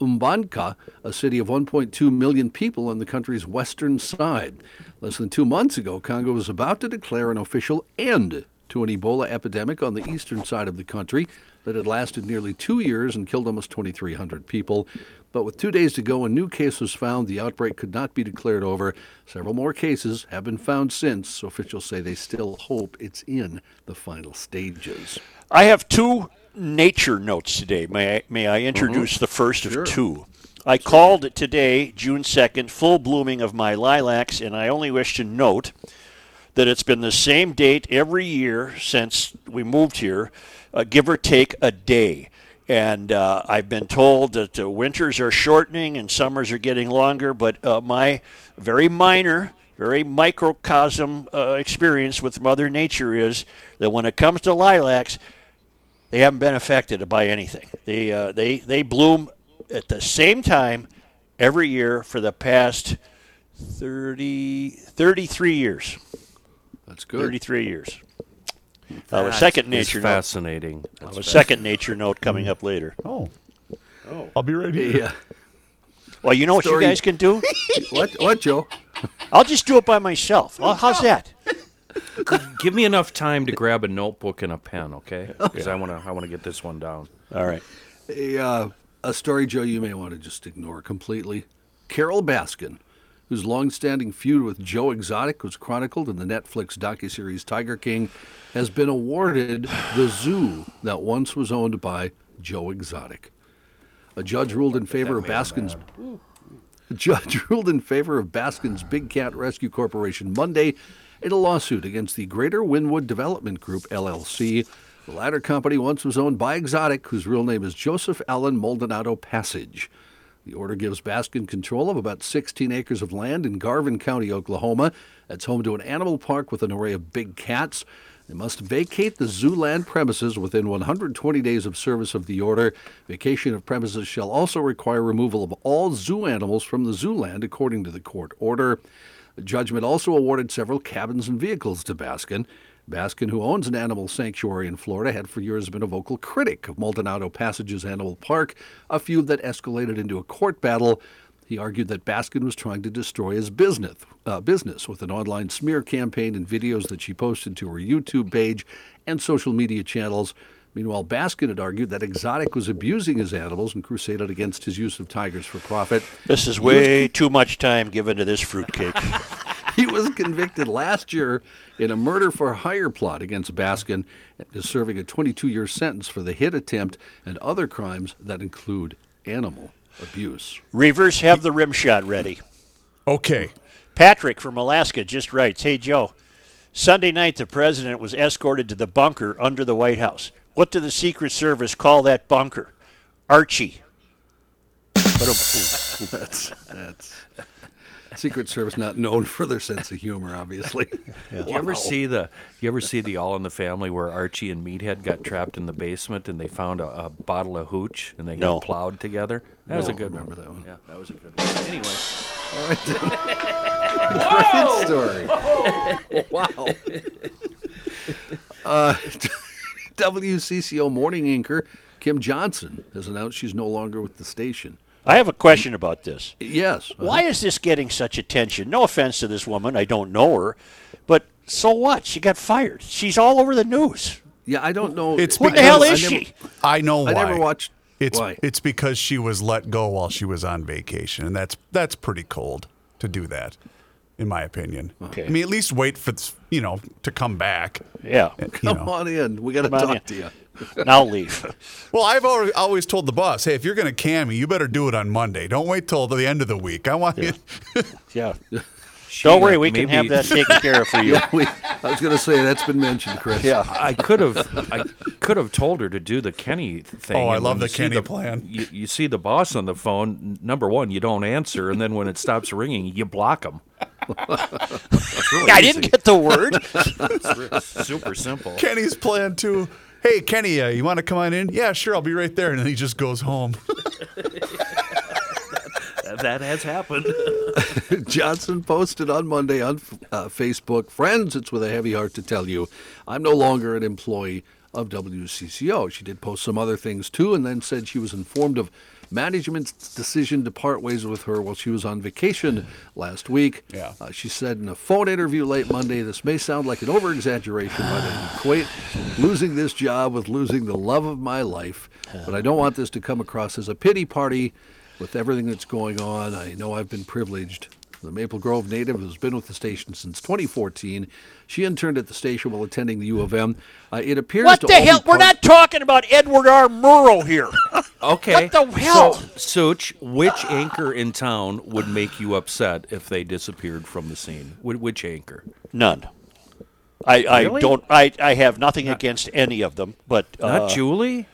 Mbandaka, a city of 1.2 million people on the country's western side. Less than two months ago, Congo was about to declare an official end to an Ebola epidemic on the eastern side of the country that had lasted nearly two years and killed almost 2,300 people. But with two days to go, a new case was found. The outbreak could not be declared over. Several more cases have been found since. So Officials say they still hope it's in the final stages. I have two nature notes today. May I, may I mm-hmm. introduce the first of two? I called today, June 2nd, full blooming of my lilacs, and I only wish to note that it's been the same date every year since we moved here, uh, give or take a day. And uh, I've been told that uh, winters are shortening and summers are getting longer, but uh, my very minor, very microcosm uh, experience with Mother Nature is that when it comes to lilacs, they haven't been affected by anything. They, uh, they, they bloom at the same time every year for the past 30, 33 years. That's good. 33 years. Uh, a second It's nature note. fascinating. Uh, a second nature note coming up later. <laughs> Oh. I'll be right here. Yeah. Well, you know what Story- you guys can do? <laughs> What? What, Joe? I'll just do it by myself. Well, how's that? <laughs> Give me enough time to grab a notebook and a pen, okay? Because I want to I want to get this one down. All right. A, uh, a story, Joe, you may want to just ignore completely. Carole Baskin, whose long-standing feud with Joe Exotic was chronicled in the Netflix docuseries Tiger King, has been awarded the zoo that once was owned by Joe Exotic. A judge ruled in favor of Baskin's A <laughs> judge ruled in favor of Baskin's Big Cat Rescue Corporation Monday in a lawsuit against the Greater Wynnewood Development Group, LLC. The latter company once was owned by Exotic, whose real name is Joseph Allen Maldonado Passage. The order gives Baskin control of about 16 acres of land in Garvin County, Oklahoma. That's home to an animal park with an array of big cats. They must vacate the zoo land premises within 120 days of service of the order. Vacation of premises shall also require removal of all zoo animals from the zoo land, according to the court order. The judgment also awarded several cabins and vehicles to Baskin. Baskin, who owns an animal sanctuary in Florida, had for years been a vocal critic of Maldonado Passage's Animal Park, a feud that escalated into a court battle. He argued that Baskin was trying to destroy his business, uh, business with an online smear campaign and videos that she posted to her YouTube page and social media channels. Meanwhile, Baskin had argued that Exotic was abusing his animals and crusaded against his use of tigers for profit. This is way too much time given to this fruitcake. <laughs> He was convicted last year in a murder for hire plot against Baskin and is serving a 22 year sentence for the hit attempt and other crimes that include animal abuse. Reuvers, have the rim shot ready. Okay. Patrick from Alaska just writes Hey, Joe. Sunday night, the president was escorted to the bunker under the White House. What did the Secret Service call that bunker? Archie. <laughs> That's that's Secret Service not known for their sense of humor, obviously. <laughs> You ever see the you ever see the All in the Family where Archie and Meathead got trapped in the basement and they found a, a bottle of hooch and they got plowed together? That was a No, good remember one. that one. Yeah, that was a good one. Anyway, Great <laughs> story. wow. Uh, <laughs> WCCO morning anchor Kim Johnson has announced she's no longer with the station. I have a question about this. Yes. uh, Why is this getting such attention? No offense to this woman, I don't know her, but so what? She got fired. She's all over the news. Yeah, I don't know. It's What the because hell I is never- she? I know why. I never watched. It's why? it's because she was let go while she was on vacation, and that's that's pretty cold to do that, in my opinion. Okay. I mean, at least wait for you know to come back. Yeah. You Come know. on in. We got to talk in. to you. Now leave. <laughs> Well, I've always, always told the boss, hey, if you're going to can me, you better do it on Monday. Don't wait till the end of the week. I want you. <laughs> Yeah. Don't worry, uh, we can have that taken care of for you. <laughs> We, I was going to say that's been mentioned, Chris. Yeah. I could have I could have told her to do the Kenny thing. Oh, I love the you see Kenny plan. You, you see the boss on the phone. Number one, you don't answer, and then when it stops ringing, you block him. I didn't get the word. Super simple. Kenny's plan too. Hey, Kenny, uh, you want to come on in? Yeah, sure. I'll be right there. And then he just goes home. <laughs> that has happened. <laughs> Johnson posted on Monday on uh, Facebook, friends, it's with a heavy heart to tell you, I'm no longer an employee of WCCO. She did post some other things too, and then said she was informed of management's decision to part ways with her while she was on vacation last week. Yeah. Uh, she said in a phone interview late Monday, this may sound like an over exaggeration, but I equate losing this job with losing the love of my life. But I don't want this to come across as a pity party with everything that's going on. I know I've been privileged. The Maple Grove native has been with the station since 2014. She interned at the station while attending the U of M. Uh, it appears What to the all be hell? We're not talking about Edward R. Murrow here. <laughs> Okay. What the hell? So, Such, which anchor in town would make you upset if they disappeared from the scene? Which anchor? None. I, I Really? don't. I, I have nothing against any of them, but Not uh, Julie?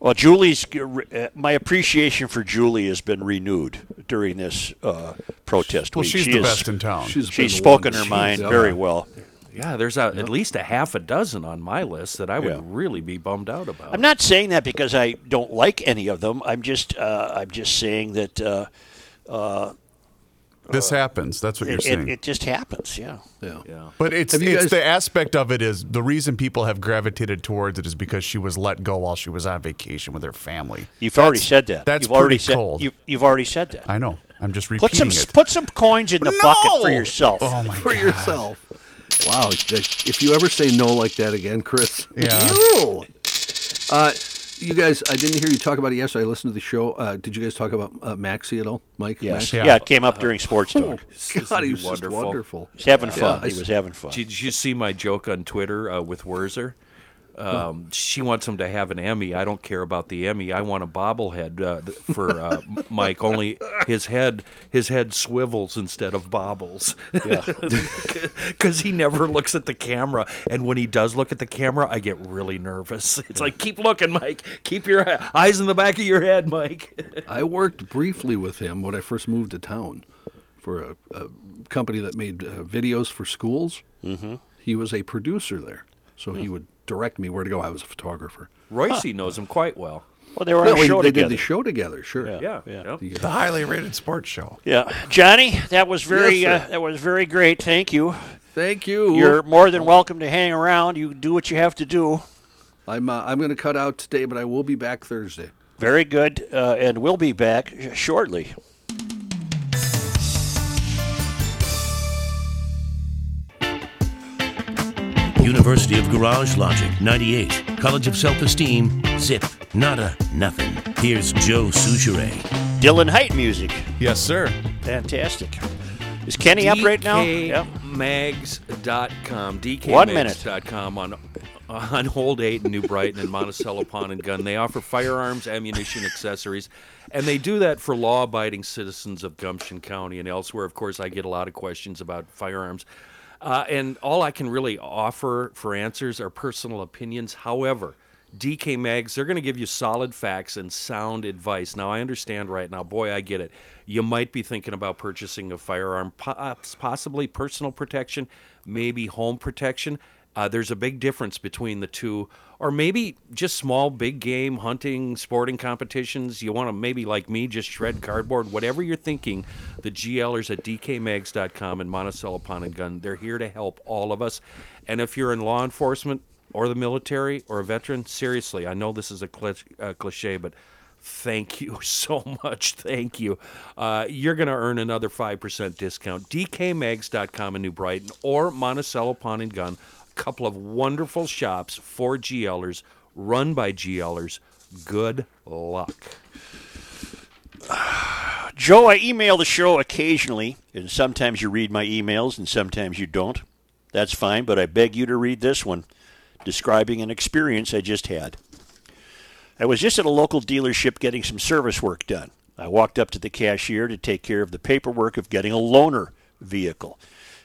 Well, Julie's uh, my appreciation for Julie has been renewed during this uh, protest Well, week. she's she the is- best in town. She's, She's spoken her wonderful. mind Yeah. very well. Yeah, there's a, at least a half a dozen on my list that I would Yeah. really be bummed out about. I'm not saying that because I don't like any of them. I'm just uh, I'm just saying that uh, this happens. That's what you're it, saying. it, it just happens. Yeah. Yeah. yeah. but it's it's guys- the aspect of it is the reason people have gravitated towards it is because she was let go while she was on vacation with her family. You've already said that. That's you've already pretty said cold. You, you've already said that. I know. I'm just repeating Put some it. put some coins in the bucket for yourself. Oh my For god. yourself. Wow. If you ever say no like that again, Chris. Yeah. No. Uh, you guys, I didn't hear you talk about it yesterday. I listened to the show. Uh, did you guys talk about uh, Maxie at all, Mike? Yes. Maxie? Yeah. it came up during sports talk. God, he was just Wonderful. wonderful. He's having fun. I he s- was having fun. Did you see my joke on Twitter uh, with Werzer? Um, she wants him to have an Emmy. I don't care about the Emmy. I want a bobblehead uh, for uh, Mike. Only his head, his head swivels instead of bobbles. Because <laughs> he never looks at the camera, and when he does look at the camera, I get really nervous. <laughs> It's like, keep looking, Mike. Keep your eyes in the back of your head, Mike. <laughs> I worked briefly with him when I first moved to town for a, a company that made uh, videos for schools. Mm-hmm. He was a producer there, so he would direct me where to go. I was a photographer. Royce knows him quite well. well, they were on a we- show they together. did the show together. Sure. Yeah, yeah. yeah. The highly rated sports show. Yeah, Johnny, that was very Yes, uh, that was very great. Thank you. Thank you. You're more than welcome to hang around. You do what you have to do. I'm uh, I'm going to cut out today, but I will be back Thursday. Very good, uh, and we'll be back shortly. University of Garage Logic, 98. College of Self Esteem, zip, nada, nothing. Here's Joe Soucheray. Dylan Height music, Yes, sir. fantastic. Is Kenny up right now? Yeah. DKMags.com. One minute. DKMags.com on on Hold 8 in New Brighton and Monticello <laughs> Pawn and Gun. They offer firearms, ammunition, accessories, and they do that for law abiding citizens of Gumption County and elsewhere. Of course, I get a lot of questions about firearms. Uh, and all I can really offer for answers are personal opinions. However, DK Mags, they're going to give you solid facts and sound advice. Now, I understand right now, boy, I get it. You might be thinking about purchasing a firearm, possibly personal protection, maybe home protection. Uh, there's a big difference between the two, or maybe just small, big game hunting, sporting competitions. You want to maybe, like me, just shred cardboard, whatever you're thinking. The GLers at DKMags.com and Monticello Pawn and Gun, they're here to help all of us. And if you're in law enforcement, or the military or a veteran, seriously, I know this is a clich- cliche, but thank you <laughs> so much. Thank you. Uh, you're going to earn another 5% discount. DKMags.com in New Brighton or Monticello Pawn and Gun, couple of wonderful shops for GLers, run by GLers. Good luck. Joe, I email the show occasionally, and sometimes you read my emails and sometimes you don't. That's fine, but I beg you to read this one describing an experience I just had. I was just at a local dealership getting some service work done. I walked up to the cashier to take care of the paperwork of getting a loaner vehicle.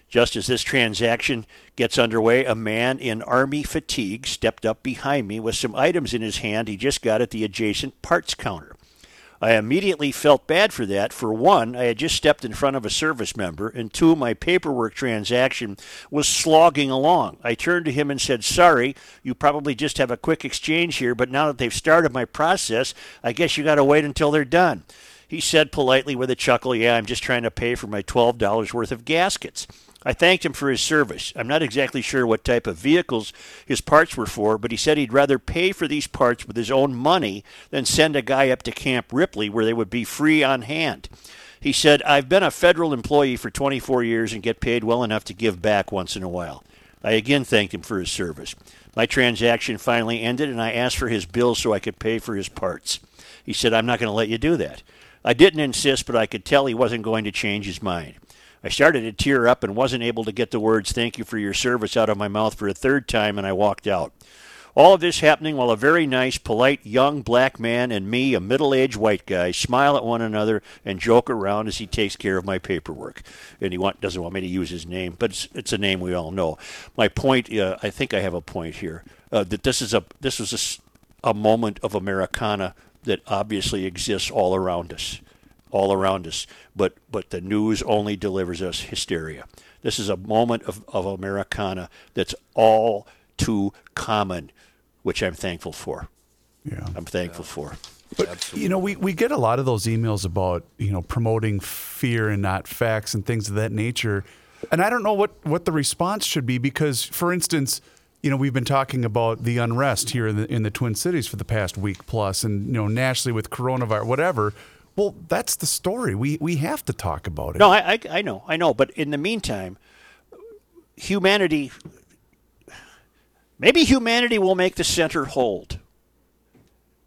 Just as this transaction gets underway, a man in army fatigue stepped up behind me with some items in his hand he just got at the adjacent parts counter. I immediately felt bad for that. For one, I had just stepped in front of a service member, and two, my paperwork transaction was slogging along. I turned to him and said, Sorry, you probably just have a quick exchange here, but now that they've started my process, I guess you got to wait until they're done. He said politely with a chuckle, Yeah, I'm just trying to pay for my $12 worth of gaskets. I thanked him for his service. I'm not exactly sure what type of vehicles his parts were for, but he said he'd rather pay for these parts with his own money than send a guy up to Camp Ripley where they would be free on hand. He said, I've been a federal employee for 24 years and get paid well enough to give back once in a while. I again thanked him for his service. My transaction finally ended, and I asked for his bill so I could pay for his parts. He said, I'm not going to let you do that. I didn't insist, but I could tell he wasn't going to change his mind. I started to tear up and wasn't able to get the words thank you for your service out of my mouth for a third time, and I walked out. All of this happening while a very nice, polite young black man and me, a middle aged white guy, smile at one another and joke around as he takes care of my paperwork. And he want, doesn't want me to use his name, but it's, it's a name we all know. My point, uh, I think I have a point here, uh, that this is a this was a a moment of Americana that obviously exists all around us all around us, but but the news only delivers us hysteria. This is a moment of, of Americana that's all too common, which I'm thankful for. Yeah. I'm thankful for. But you know, we, we get a lot of those emails about you know promoting fear and not facts and things of that nature, and I don't know what what the response should be because, for instance, you know we've been talking about the unrest here in the in the Twin Cities for the past week plus, and you know nationally with coronavirus, whatever. Well, that's the story. We we have to talk about it. No, I, I, I know, I know. But in the meantime, humanity, maybe humanity will make the center hold.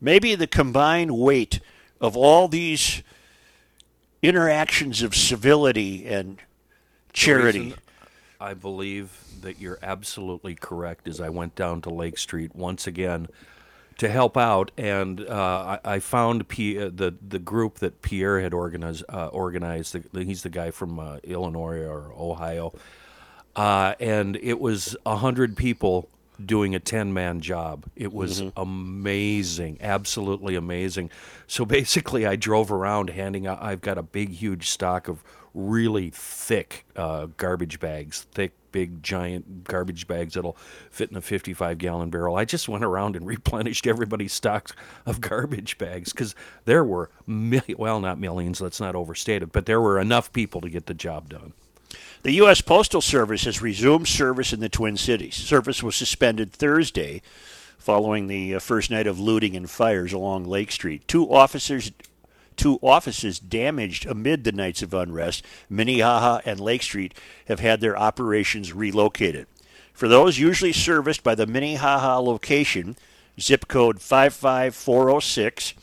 Maybe the combined weight of all these interactions of civility and charity. I believe that you're absolutely correct. As I went down to Lake Street once again to help out, and uh, I, I found P, uh, the the group that Pierre had organized. Uh, organized. The, he's the guy from uh, Illinois or Ohio, uh, and it was a hundred people doing a 10 man job. It was amazing, absolutely amazing. So basically, I drove around handing out, I've got a big, huge stock of really thick uh, garbage bags, thick, big, giant garbage bags that'll fit in a 55 gallon barrel. I just went around and <laughs> replenished everybody's stocks of garbage bags because there were, mil- well, not millions, let's not overstate it, but there were enough people to get the job done. The U.S. Postal Service has resumed service in the Twin Cities. Service was suspended Thursday following the uh, first night of looting and fires along Lake Street. Two officers Two offices damaged amid the nights of unrest, Minnehaha and Lake Street, have had their operations relocated. For those usually serviced by the Minnehaha location, zip code 55406,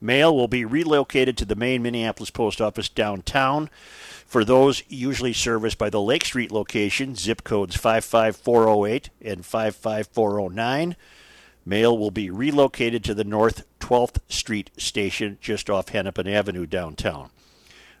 mail will be relocated to the main Minneapolis post office downtown. For those usually serviced by the Lake Street location, zip codes 55408 and 55409, mail will be relocated to the North 12th Street station just off Hennepin Avenue downtown.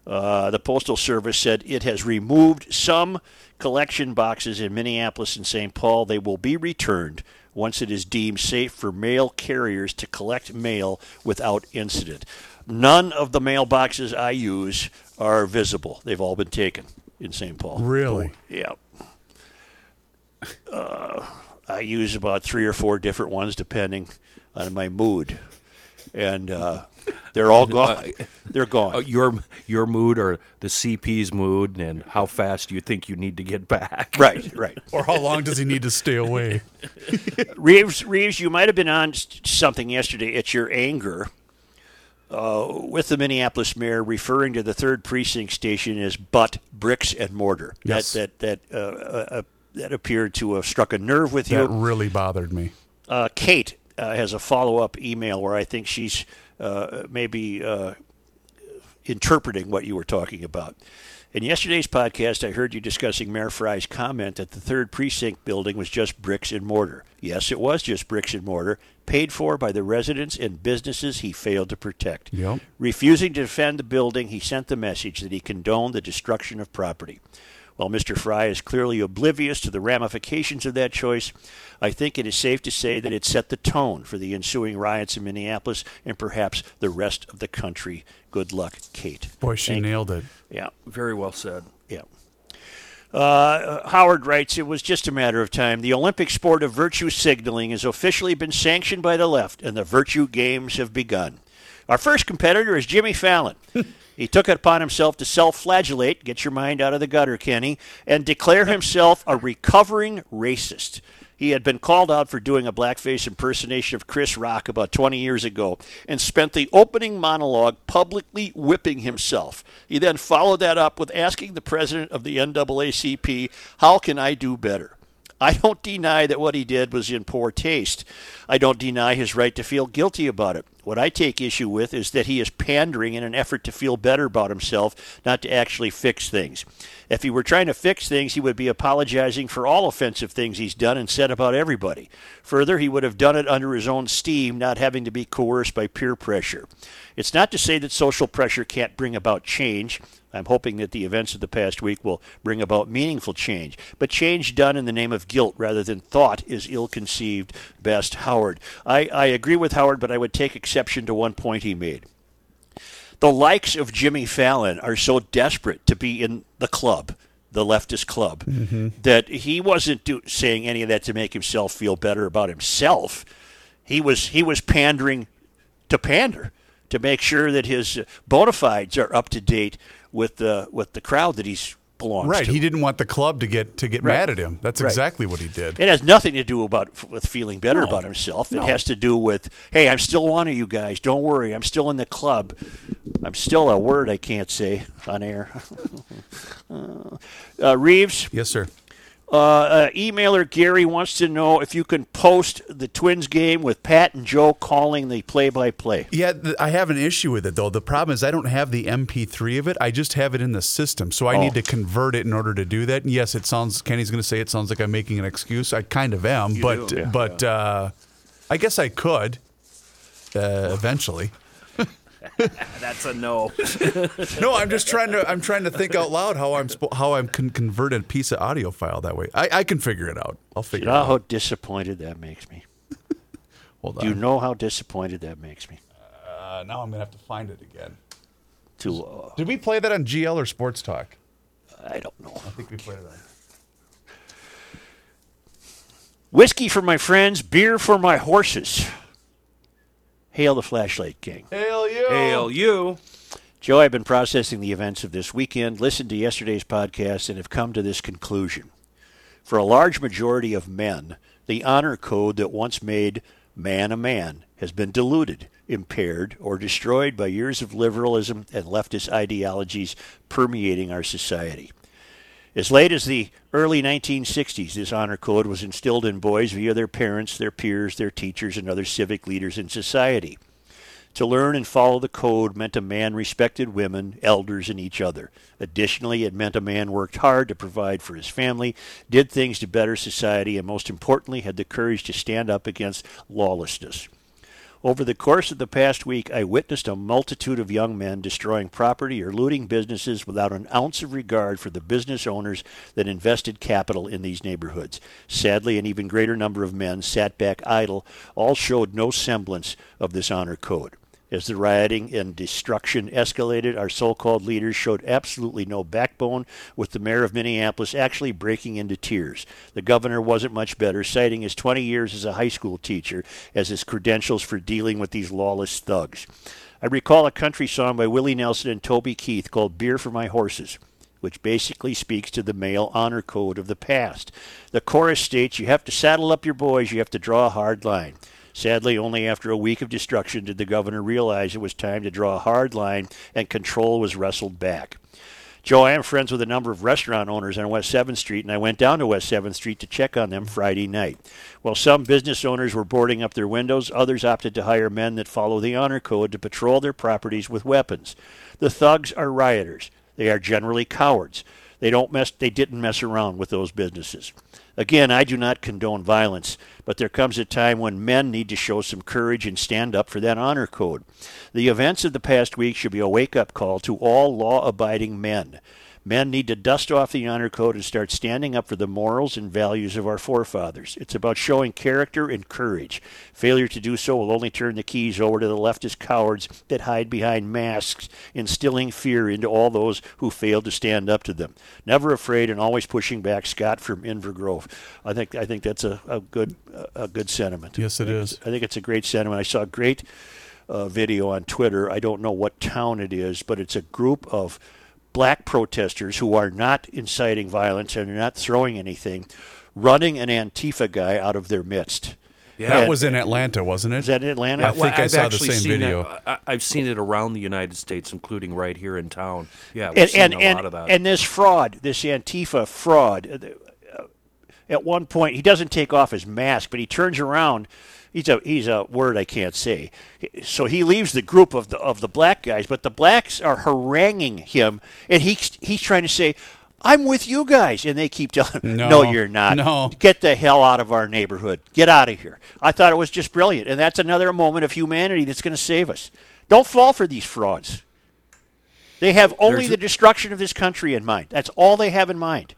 Uh, the Postal Service said it has removed some collection boxes in Minneapolis and St. Paul. They will be returned once it is deemed safe for mail carriers to collect mail without incident. None of the mailboxes I use are visible. They've all been taken in St. Paul. Really? Yeah. Uh, I use about three or four different ones depending on my mood. And uh, they're all <laughs> gone. They're gone. Uh, your your mood or the CP's mood, and how fast you think you need to get back. right, right. <laughs> Or how long does he need to stay away? <laughs> Reuvers, Reuvers, you might have been on something yesterday. It's your anger uh, with the Minneapolis mayor referring to the third precinct station as "but bricks and mortar." Yes. That that that uh, uh, that appeared to have struck a nerve with you. That really bothered me. uh, Kate uh, has a follow up email where I think she's uh, maybe uh, interpreting what you were talking about. In yesterday's podcast, I heard you discussing Mayor Frey's comment that the third precinct building was just bricks and mortar. Yes, it was just bricks and mortar, paid for by the residents and businesses he failed to protect. Yep. Refusing to defend the building, he sent the message that he condoned the destruction of property. While Mr. Frey is clearly oblivious to the ramifications of that choice, I think it is safe to say that it set the tone for the ensuing riots in Minneapolis and perhaps the rest of the country. Good luck, Kate. Boy, she Thank- nailed it. Yeah. Very well said. Yeah. Uh, Howard writes, it was just a matter of time. The Olympic sport of virtue signaling has officially been sanctioned by the left, and the virtue games have begun. Our first competitor is Jimmy Fallon. He took it upon himself to self flagellate, get your mind out of the gutter, Kenny, and declare himself a recovering racist. He had been called out for doing a blackface impersonation of Chris Rock about 20 years ago and spent the opening monologue publicly whipping himself. He then followed that up with asking the president of the NAACP, How can I do better? I don't deny that what he did was in poor taste. I don't deny his right to feel guilty about it. What I take issue with is that he is pandering in an effort to feel better about himself, not to actually fix things. If he were trying to fix things, he would be apologizing for all offensive things he's done and said about everybody. Further, he would have done it under his own steam, not having to be coerced by peer pressure. It's not to say that social pressure can't bring about change. I'm hoping that the events of the past week will bring about meaningful change. But change done in the name of guilt rather than thought is ill conceived. Best Howard. I, I agree with Howard, but I would take exception to one point he made. The likes of Jimmy Fallon are so desperate to be in the club, the leftist club, mm-hmm. that he wasn't do, saying any of that to make himself feel better about himself. He was he was pandering to pander to make sure that his bona fides are up to date with the with the crowd that he's belongs Right. to. He didn't want the club to get to get Right. mad at him. That's Right. exactly what he did. It has nothing to do about with feeling better No. about himself. It No. has to do with, hey, I'm still one of you guys. Don't worry, I'm still in the club. I'm still a word I can't say on air. <laughs> uh, Reeves, Yes, sir. Uh, uh, emailer Gary wants to know if you can post the Twins game with Pat and Joe calling the play-by-play. Yeah, th- I have an issue with it though. The problem is I don't have the MP3 of it. I just have it in the system, so I Oh. need to convert it in order to do that. And yes, it sounds. Kenny's going to say it sounds like I'm making an excuse. I kind of am, but. Yeah. but Uh, I guess I could uh, eventually. <laughs> That's a no. <laughs> No, I'm just trying to. I'm trying to think out loud how I'm spo- how I can convert a piece of audio file that way. I, I can figure it out. I'll You figure know it out. how disappointed that makes me. <laughs> Hold on. Do you know how disappointed that makes me? Uh, now I'm gonna have to find it again. To uh, Did we play that on GL or Sports Talk? I don't know. I think we played it on. Whiskey for my friends, beer for my horses. Hail the Flashlight King. Hail you! Hail you. Joe, I've been processing the events of this weekend, listened to yesterday's podcast, and have come to this conclusion. For a large majority of men, the honor code that once made man a man has been diluted, impaired, or destroyed by years of liberalism and leftist ideologies permeating our society. As late as the early 1960s, this honor code was instilled in boys via their parents, their peers, their teachers, and other civic leaders in society. To learn and follow the code meant a man respected women, elders, and each other. Additionally, it meant a man worked hard to provide for his family, did things to better society, and most importantly, had the courage to stand up against lawlessness. Over the course of the past week, I witnessed a multitude of young men destroying property or looting businesses without an ounce of regard for the business owners that invested capital in these neighborhoods. Sadly, an even greater number of men sat back idle. All showed no semblance of this honor code. As the rioting and destruction escalated, our so called leaders showed absolutely no backbone, with the mayor of Minneapolis actually breaking into tears. The governor wasn't much better, citing his 20 years as a high school teacher as his credentials for dealing with these lawless thugs. I recall a country song by Willie Nelson and Toby Keith called Beer for My Horses which basically speaks to the male honor code of the past. The chorus states, You have to saddle up your boys, you have to draw a hard line. Sadly, only after a week of destruction did the governor realize it was time to draw a hard line and control was wrestled back. Joe, I am friends with a number of restaurant owners on West 7th Street, and I went down to West 7th Street to check on them Friday night. While some business owners were boarding up their windows, others opted to hire men that follow the honor code to patrol their properties with weapons. The thugs are rioters. They are generally cowards. They don't mess they didn't mess around with those businesses. Again, I do not condone violence, but there comes a time when men need to show some courage and stand up for that honor code. The events of the past week should be a wake up call to all law abiding men. Men need to dust off the honor code and start standing up for the morals and values of our forefathers. It's about showing character and courage. Failure to do so will only turn the keys over to the leftist cowards that hide behind masks, instilling fear into all those who fail to stand up to them. Never afraid and always pushing back. Scott from Inver Grove. I think I think that's a, a good a good sentiment. Yes, it is. I think it's a great sentiment. I saw a great uh, video on Twitter. I don't know what town it is, but it's a group of black protesters who are not inciting violence and are not throwing anything, running an Antifa guy out of their midst. Yeah, That And- was in Atlanta, wasn't it? Is that in Atlanta? I think I I've saw the actually same seen video. It, I, I've seen it around the United States, including right here in town. Yeah, we've and seen and a and, lot of that. and this fraud, this Antifa fraud. uh, At one point, he doesn't take off his mask, but he turns around. He's a he's a word I can't say. So he leaves the group of the of the black guys, but the blacks are haranguing him, and he's he's trying to say. I'm with you guys, and they keep telling him, No, "No, you're not. no. Get the hell out of our neighborhood. Get out of here." I thought it was just brilliant, and that's another moment of humanity that's going to save us. Don't fall for these frauds. They have only There's- the destruction of this country in mind. That's all they have in mind.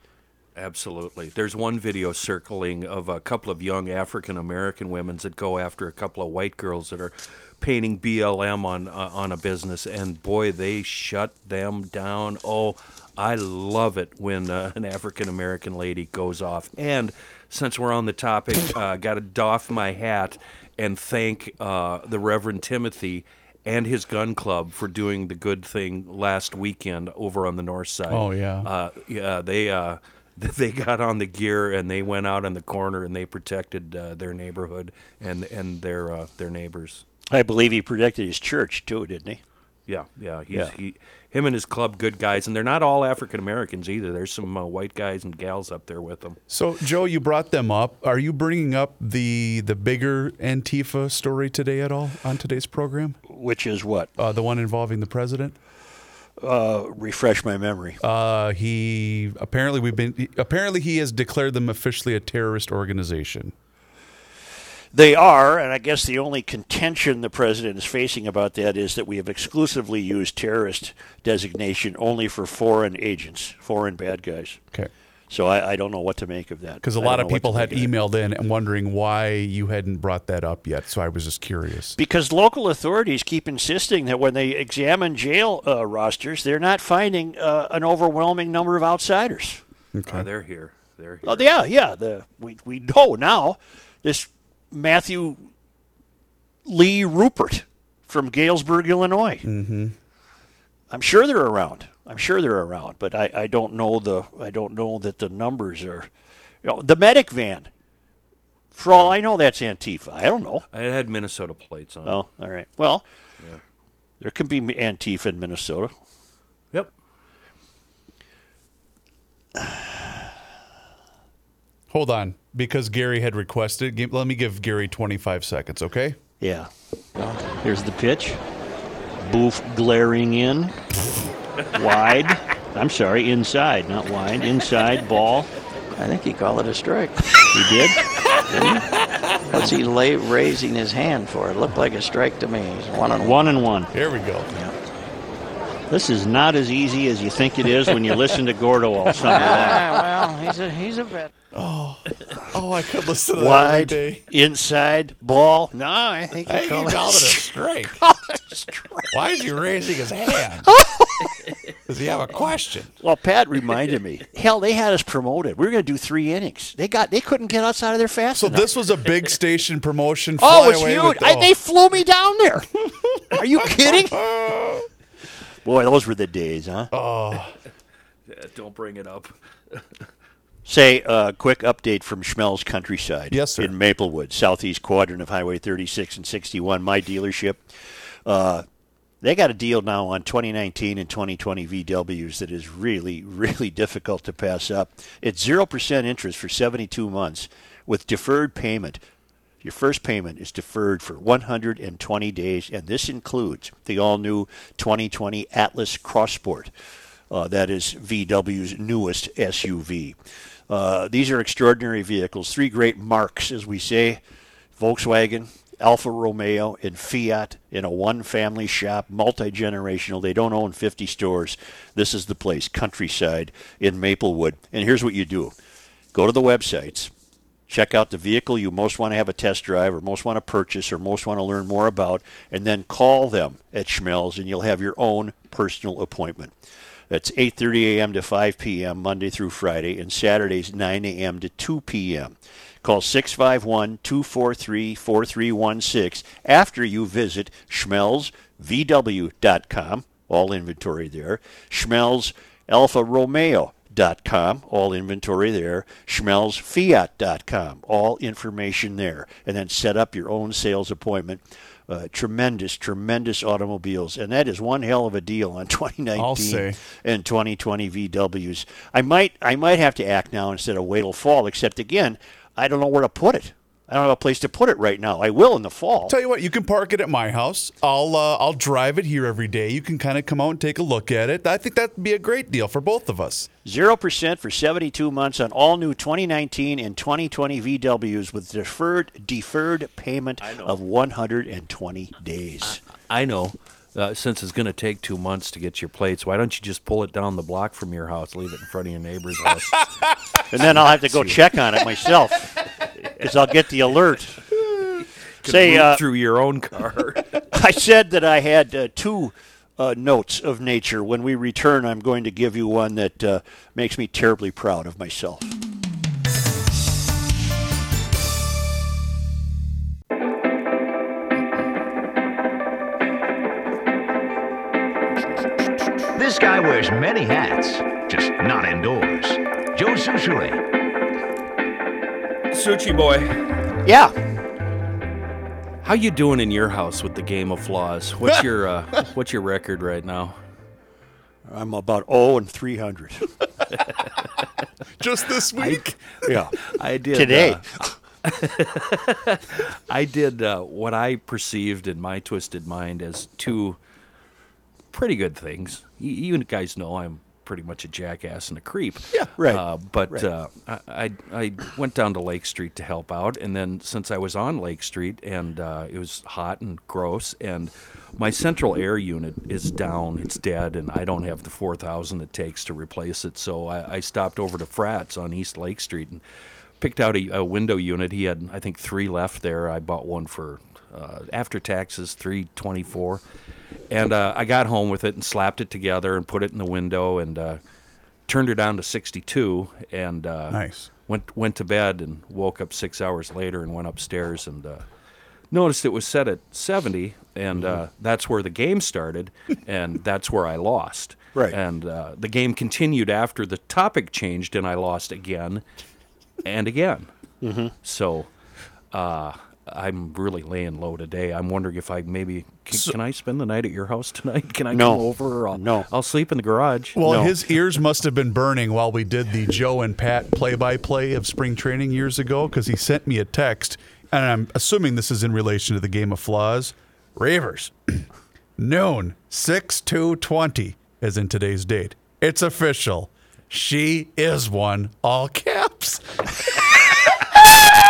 Absolutely. There's one video circling of a couple of young African American women that go after a couple of white girls that are painting BLM on uh, on a business, and boy, they shut them down. Oh, I love it when uh, an African American lady goes off. And since we're on the topic, uh, got to doff my hat and thank uh, the Reverend Timothy. And his gun club for doing the good thing last weekend over on the north side. Oh, yeah. Uh, yeah, they uh, <laughs> they got on the gear and they went out in the corner and they protected uh, their neighborhood and and their uh, their neighbors. I believe he protected his church too, didn't he? Yeah, yeah, he's, Yeah. He, him and his club, good guys, and they're not all African Americans either. There's some uh, white guys and gals up there with them. So, Joe, you brought them up. Are you bringing up the the bigger Antifa story today at all on today's program? Which is what? Uh, the one involving the president? Uh, refresh my memory. Uh, he apparently we've been apparently he has declared them officially a terrorist organization. They are, and I guess the only contention the president is facing about that is that we have exclusively used terrorist designation only for foreign agents, foreign bad guys. Okay. So I, I don't know what to make of that. Because a lot of people had make of that. emailed in and wondering why you hadn't brought that up yet. So I was just curious. Because local authorities keep insisting that when they examine jail uh, rosters, they're not finding uh, an overwhelming number of outsiders. Uh, they're here. They're here. Oh yeah, yeah. The we we know now this Matthew Lee Rupert from Galesburg, Illinois. Mm-hmm. I'm sure they're around. I'm sure they're around, but I, I don't know the I don't know that the numbers are. You know, the medic van. For all I know, that's Antifa. I don't know. It had Minnesota plates on. Oh, all right. Well, yeah. there can be Antifa in Minnesota. Yep. Hold on, because Gary had requested. give- Let me give Gary 25 seconds, okay? Yeah. Here's the pitch. Boof glaring in. Wide. I'm sorry, inside, not wide. Inside, ball. I think he called it a strike. He did. What's he lay, raising his hand for? It looked like a strike to me. He's one on one. One and one. Here we go. Yeah. This is not as easy as you think it is when you listen to Gordo all summer long. Ah, well, he's a he's a vet. Oh, oh, I could listen to Wide, inside, ball. No, I think he Hey, you called it <laughs> called it a strike. Why is he raising his hand? <laughs> <laughs> Does he have a question? Well, Pat reminded me. <laughs> Hell, they had us promoted. We were going to do three innings. They got. They couldn't get outside of there fast So enough. this was a big station promotion. Oh, fly it's away huge! with- I, oh. they flew me down there. Are you kidding? <laughs> Boy, those were the days, huh? Yeah, don't bring it up. Say a uh, quick update from Schmelz Countryside. Yes, sir. In Maplewood, southeast quadrant of Highway 36 and 61, my dealership. Uh, they got a deal now on 2019 and 2020 VWs that is really, really difficult to pass up. It's 0% interest for 72 months with deferred payment. Your first payment is deferred for 120 days, and this includes the all new 2020 Atlas Cross Sport. Uh, that is VW's newest SUV. Uh, these are extraordinary vehicles, three great marks, as we say Volkswagen, Alfa Romeo and Fiat in a one family shop, multi generational. They don't own 50 stores. This is the place, Countryside in Maplewood. And here's what you do go to the websites, check out the vehicle you most want to have a test drive or most want to purchase or most want to learn more about, and then call them at Schmelz and you'll have your own personal appointment. That's 8:30 a.m. to 5 p.m. Monday through Friday, and Saturdays 9 a.m. to 2 p.m. Call 651-243-4316 after you visit schmelzvw.com, all inventory there. Schmelz Alfa Romeo.com, all inventory there. SchmelzFiat.com, all information there. And then set up your own sales appointment. Uh, tremendous, tremendous automobiles, and that is one hell of a deal on <laughs> 2019 and 2020 VWs. I might, I might have to act now instead of wait till fall. Except again, I don't know where to put it. I don't have a place to put it right now. I will in the fall. Tell you what, you can park it at my house. I'll uh, I'll drive it here every day. You can kind of come out and take a look at it. I think that'd be a great deal for both of us. Zero percent for 72 months on all new 2019 and 2020 VWs with deferred deferred payment of 120 days. I know. Uh, since it's going to take two months to get your plates, why don't you just pull it down the block from your house, leave it in front of your neighbor's house? <laughs> and then I'll have to go check on it myself <laughs> because I'll get the alert. <laughs> Say, uh, through your own car. <laughs> <laughs> I said that I had uh, two uh, notes of nature. When we return, I'm going to give you one that uh, makes me terribly proud of myself. This guy wears many hats, just not indoors. Joe Soucheray. Suchi boy, Yeah, how you doing in your house with the game of flaws? What's <laughs> your uh, what's your record right now? I'm about 0 and 300. <laughs> Just this week. Yeah, I did today. uh, <laughs> I did uh, what I perceived in my twisted mind as two pretty good things. You, you guys know I'm pretty much a jackass and a creep. Yeah, right, Uh, but right. uh, I, I went down to Lake Street to help out, and then since I was on Lake Street and uh, it was hot and gross, and my central air unit is down, it's dead, and I don't have the four thousand it takes to replace it. So I, I stopped over to Frats on East Lake Street and picked out a, a window unit. He had, I think, three left there. I bought one for uh, after taxes, three twenty four, and uh, I got home with it and slapped it together and put it in the window and uh, turned her down to sixty two and uh, Nice. went went to bed and woke up six hours later and went upstairs and uh, noticed it was set at seventy and uh, that's where the game started <laughs> and that's where I lost. Right. And uh, the game continued after the topic changed and I lost again and again. Mm-hmm. So uh, I'm really laying low today. I'm wondering if I maybe can, can I spend the night at your house tonight? <laughs> Can I No. come over? I'll, No. I'll sleep in the garage. Well, No. his ears must have been burning while we did the Joe and Pat play-by-play of spring training years ago because he sent me a text, and I'm assuming this is in relation to the game of flaws. Reuvers, <clears throat> noon six to twenty, is in today's date. It's official. She is one. All caps. <laughs>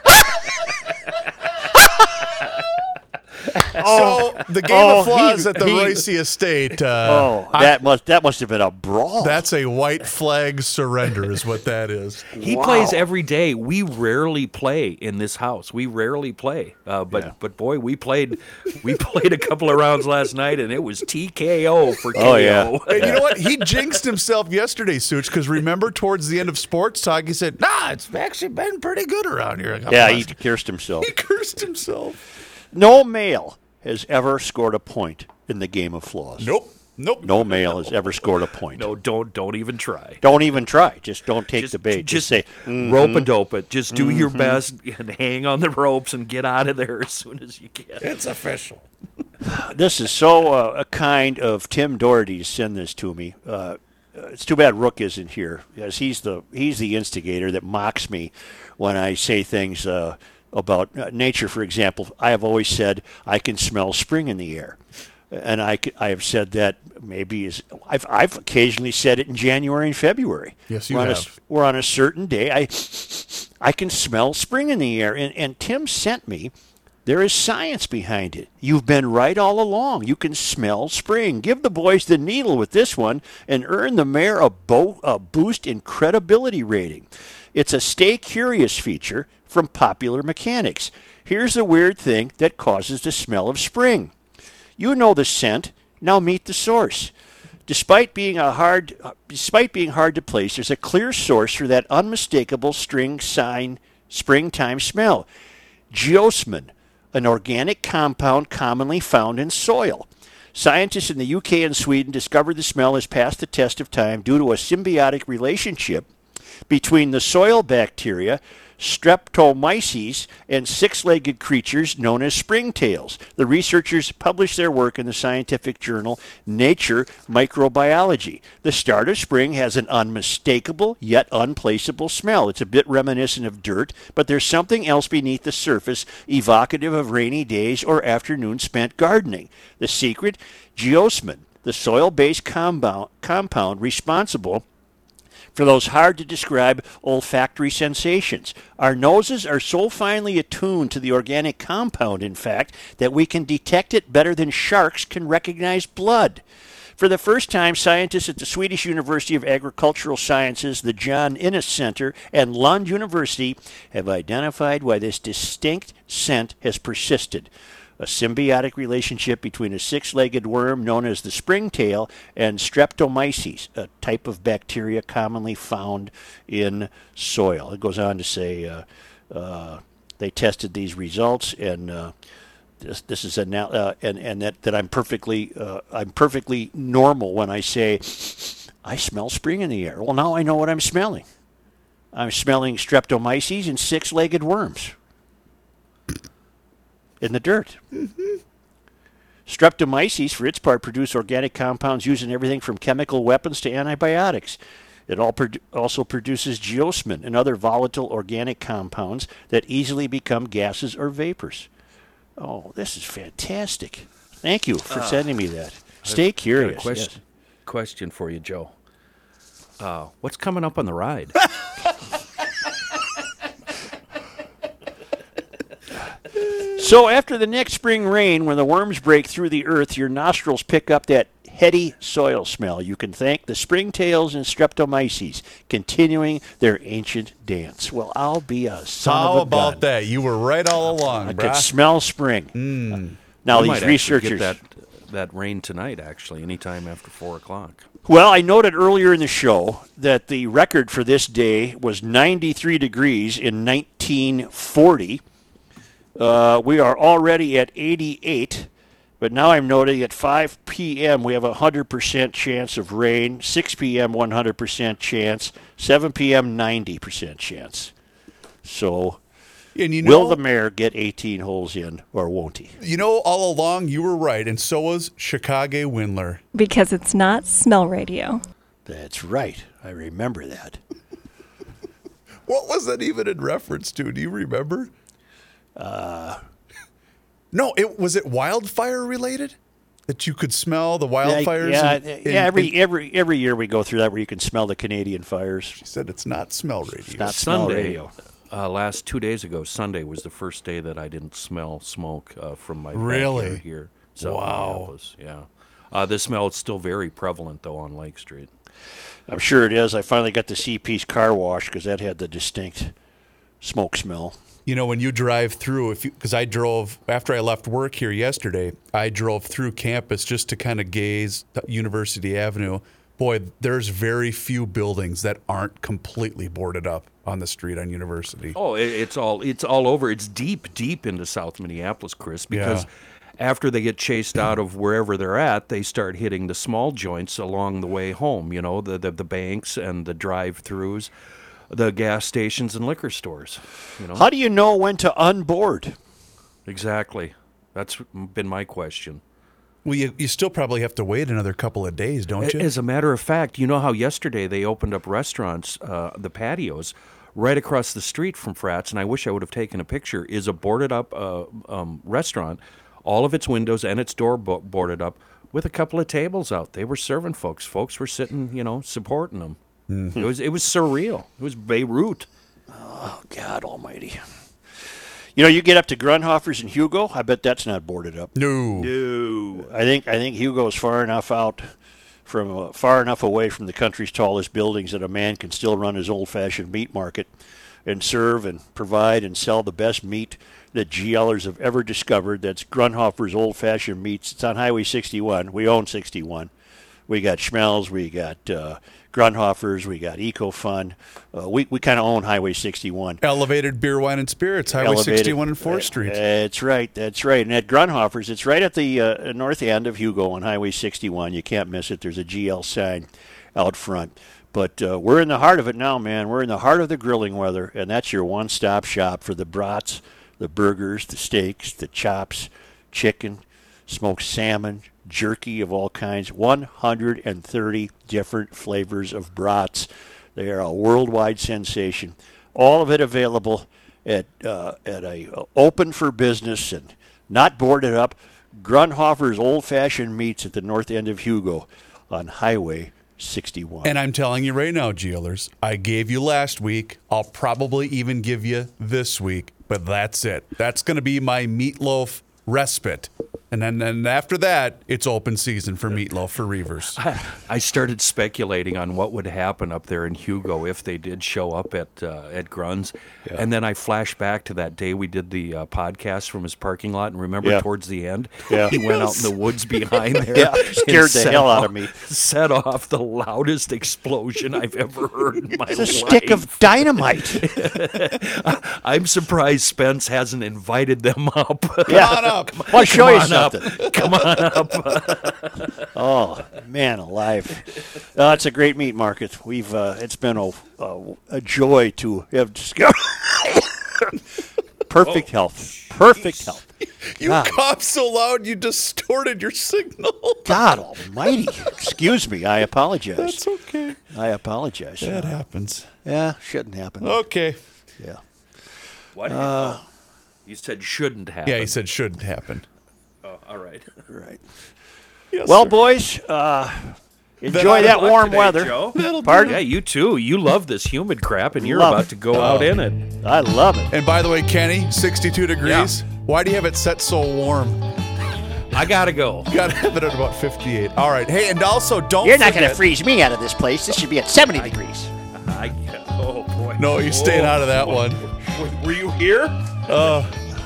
<laughs> so the game oh, of flaws he- at the he- Royce Estate. Uh, Oh, that must that must have been a brawl. That's a white flag surrender, is what that is. <laughs> He plays every day. We rarely play in this house. We rarely play. Uh, but but boy, we played we <laughs> played a couple of rounds last night, and it was TKO for KO. Oh, yeah. And you know what? He jinxed himself yesterday, Such, because remember towards the end of sports talk, he said, "Nah, it's actually been pretty good around here." yeah, he cursed himself. he cursed himself. No male has ever scored a point in the game of flaws. Nope, nope. No male has ever scored a point. no, don't don't even try. Don't even try. Just don't take the bait. Just, say, "Mm, rope a dope it. Just do your best and hang on the ropes and get out of there as soon as you can. It's official. this is so uh, a kind of Tim Doherty to send this to me. Uh, uh, it's too bad Rook isn't here, because he's the he's the instigator that mocks me when I say things uh, about uh, nature. For example, I have always said I can smell spring in the air, and I, I have said that maybe is I've I've occasionally said it in January and February. Yes, you we're on A, have. we're on a certain day. I I can smell spring in the air. And, and Tim sent me, there is science behind it. You've been right all along. You can smell spring. Give the boys the needle with this one and earn the mayor a, bo- a boost in credibility rating. It's a stay curious feature from Popular Mechanics. Here's the weird thing that causes the smell of spring. You know the scent. Now meet the source. Despite being a hard, despite being hard to place, there's a clear source for that unmistakable string sign springtime smell. Geosmin, an organic compound commonly found in soil. Scientists in the UK and Sweden discovered the smell has passed the test of time due to a symbiotic relationship between the soil bacteria Streptomyces and six-legged creatures known as springtails. The researchers published their work in the scientific journal Nature Microbiology. The start of spring has an unmistakable yet unplaceable smell. It's a bit reminiscent of dirt, but there's something else beneath the surface evocative of rainy days or afternoons spent gardening. The secret, geosmin, the soil-based compound, compound responsible for those hard to describe olfactory sensations. Our noses are so finely attuned to the organic compound, in fact, that we can detect it better than sharks can recognize blood. For the first time, scientists at the Swedish University of Agricultural Sciences, the John Innes Center, and Lund University have identified why this distinct scent has persisted a symbiotic relationship between a six legged worm known as the springtail and Streptomyces, a type of bacteria commonly found in soil. It goes on to say uh, uh, they tested these results and. Uh, this, this is a now uh, and and that, that I'm perfectly uh, I'm perfectly normal when I say I smell spring in the air. Well, now I know what I'm smelling. I'm smelling streptomyces and six-legged worms in the dirt. Streptomyces, for its part, produce organic compounds used in everything from chemical weapons to antibiotics. It also produces geosmin and other volatile organic compounds that easily become gases or vapors. Oh, this is fantastic. Thank you for sending me that. Stay a curious. question, question for you, Joe. Uh, what's coming up on the ride? <laughs> So after the next spring rain, when the worms break through the earth, your nostrils pick up that heady soil smell. You can thank the springtails and streptomyces continuing their ancient dance. Well, I'll be a son How of a about gun. that? You were right all along, I brah. could smell spring. Hmm. Now We these might actually researchers. get that that rain tonight. Actually, anytime after four o'clock. Well, I noted earlier in the show that the record for this day was 93 degrees in 1940. Uh, we are already at 88, but now I'm noting at 5 p.m. we have a 100% chance of rain, 6 p.m. 100% chance, 7 p.m. 90% chance. So, and you will the mayor get 18 holes in, or won't he? you know, all along you were right, and so was Chicago Windler. Because it's not smell radio. That's right. I remember that. <laughs> What was that even in reference to? Do you remember? Uh, no, it was it wildfire related that you could smell the wildfires. Yeah, in- yeah, in- every in- every every year we go through that where you can smell the Canadian fires. She said it's not smell radio. not smell Sunday, radio. uh, last two days ago, Sunday was the first day that I didn't smell smoke uh, from my Really? here. So Wow. Yeah. Uh, the smell is still very prevalent though on Lake Street. I'm sure it is. I finally got to see Peace Car Wash because that had the distinct smoke smell. You know, when you drive through, if because I drove after I left work here yesterday, I drove through campus just to kind of gaze University Avenue. Boy, there's very few buildings that aren't completely boarded up on the street on University. Oh, it's all it's all over. It's deep, deep into South Minneapolis, Chris, because after they get chased out of wherever they're at, they start hitting the small joints along the way home. You know, the the, the banks and the drive-throughs, the gas stations and liquor stores. You know, How do you know when to unboard? exactly. That's been my question. Well, you, you still probably have to wait another couple of days, don't you? As a matter of fact, you know how yesterday they opened up restaurants, uh, the patios, right across the street from Frats, and I wish I would have taken a picture, is a boarded up uh, um, restaurant, all of its windows and its door bo- boarded up with a couple of tables out. They were serving folks. Folks were sitting, you know, supporting them. It was it was surreal. It was Beirut. Oh, God Almighty! You know, you get up to Grundhofer's and Hugo. I bet that's not boarded up. No. No, I think I think Hugo's far enough out from uh, far enough away from the country's tallest buildings that a man can still run his old-fashioned meat market and serve and provide and sell the best meat that GLers have ever discovered. That's Grundhofer's old-fashioned meats. It's on Highway 61. We own 61. We got Schmelz, we got uh, Grundhofer's, we got EcoFun. Uh, we we kind of own Highway 61. Elevated beer, wine, and spirits. Highway Elevated. 61 and 4th Uh, Street. That's right. That's right. And at Grundhofer's, it's right at the uh, north end of Hugo on Highway 61. You can't miss it. There's a GL sign out front. But uh, we're in the heart of it now, man. We're in the heart of the grilling weather, and that's your one-stop shop for the brats, the burgers, the steaks, the chops, chicken, smoked salmon, jerky of all kinds. 130 different flavors of brats. They are a worldwide sensation. All of it available at uh, at a uh, open for business and not boarded up. Grundhofer's Old Fashioned Meats at the north end of Hugo on Highway 61. And I'm telling you right now, GLers, I gave you last week. I'll probably even give you this week, but that's it. That's going to be my meatloaf respite. And then, then after that, it's open season for meatloaf for Reuvers. <laughs> I started speculating on what would happen up there in Hugo if they did show up at uh, at Grun's, and then I flashed back to that day we did the uh, podcast from his parking lot, and remember Yeah. towards the end, Yeah. he went out in the woods behind <laughs> there, Yeah, and scared the set hell out of me. Set off the loudest explosion I've ever heard in my it's life. a stick of dynamite. <laughs> I'm surprised Spence hasn't invited them up. yeah. on up. I'll show Come you on up. <laughs> Come on up. <laughs> Oh man, alive! Uh, it's a great meat market. We've uh, it's been a, a, a joy to have discovered. <laughs> Perfect health. Perfect health. You God. coughed so loud you distorted your signal. God Almighty! Excuse me. I apologize. That's okay. I apologize. That happens. Yeah, shouldn't happen. Okay. Yeah. What? Uh, you said shouldn't happen. Yeah, he said shouldn't happen. Oh, all right. Right. <laughs> Yes, Well, sir. boys, uh, enjoy That'll that do it warm today, weather. Joe. That'll Pardon? Yeah, you too. You love this humid crap, and you're Love about it. to go out in it. I love it. And by the way, Kenny, 62 degrees. Why do you have it set so warm? I gotta go. <laughs> Got to have it at about 58. All right. Hey, and also don't You're not going to freeze me out of this place. This should be at 70 degrees. I, oh boy. No, you're staying out of that one. Were you here?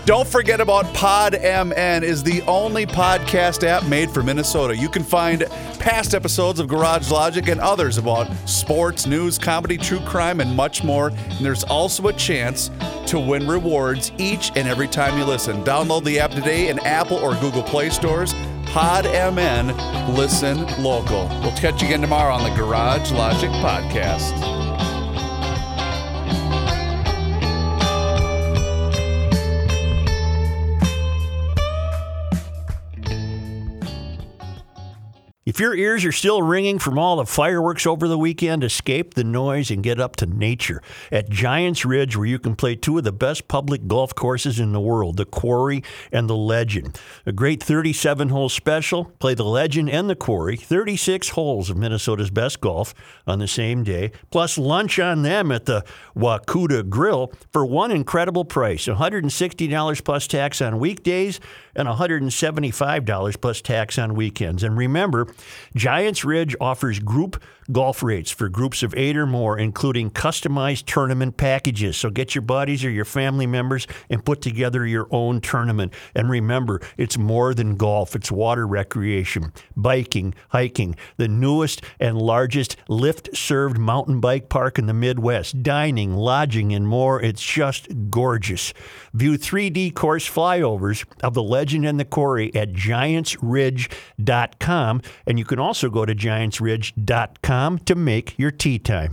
Don't forget about PodMN is the only podcast app made for Minnesota. You can find past episodes of Garage Logic and others about sports, news, comedy, true crime, and much more. And there's also a chance to win rewards each and every time you listen. Download the app today in Apple or Google Play stores. PodMN, listen local. We'll catch you again tomorrow on the Garage Logic podcast. If your ears are still ringing from all the fireworks over the weekend, escape the noise and get up to nature at Giants Ridge, where you can play two of the best public golf courses in the world, the Quarry and the Legend. A great 37 hole special. Play the Legend and the Quarry, 36 holes of Minnesota's best golf on the same day, plus lunch on them at the Wakuda Grill for one incredible price $160 plus tax on weekdays and $175 plus tax on weekends. And remember, Giants Ridge offers group golf rates for groups of eight or more, including customized tournament packages. So get your buddies or your family members and put together your own tournament. And remember, it's more than golf, it's water recreation, biking, hiking, the newest and largest lift served mountain bike park in the Midwest, dining, lodging, and more. It's just gorgeous. View 3D course flyovers of the Legend and the Quarry at giantsridge.com. And you can also go to giantsridge.com to make your tea time.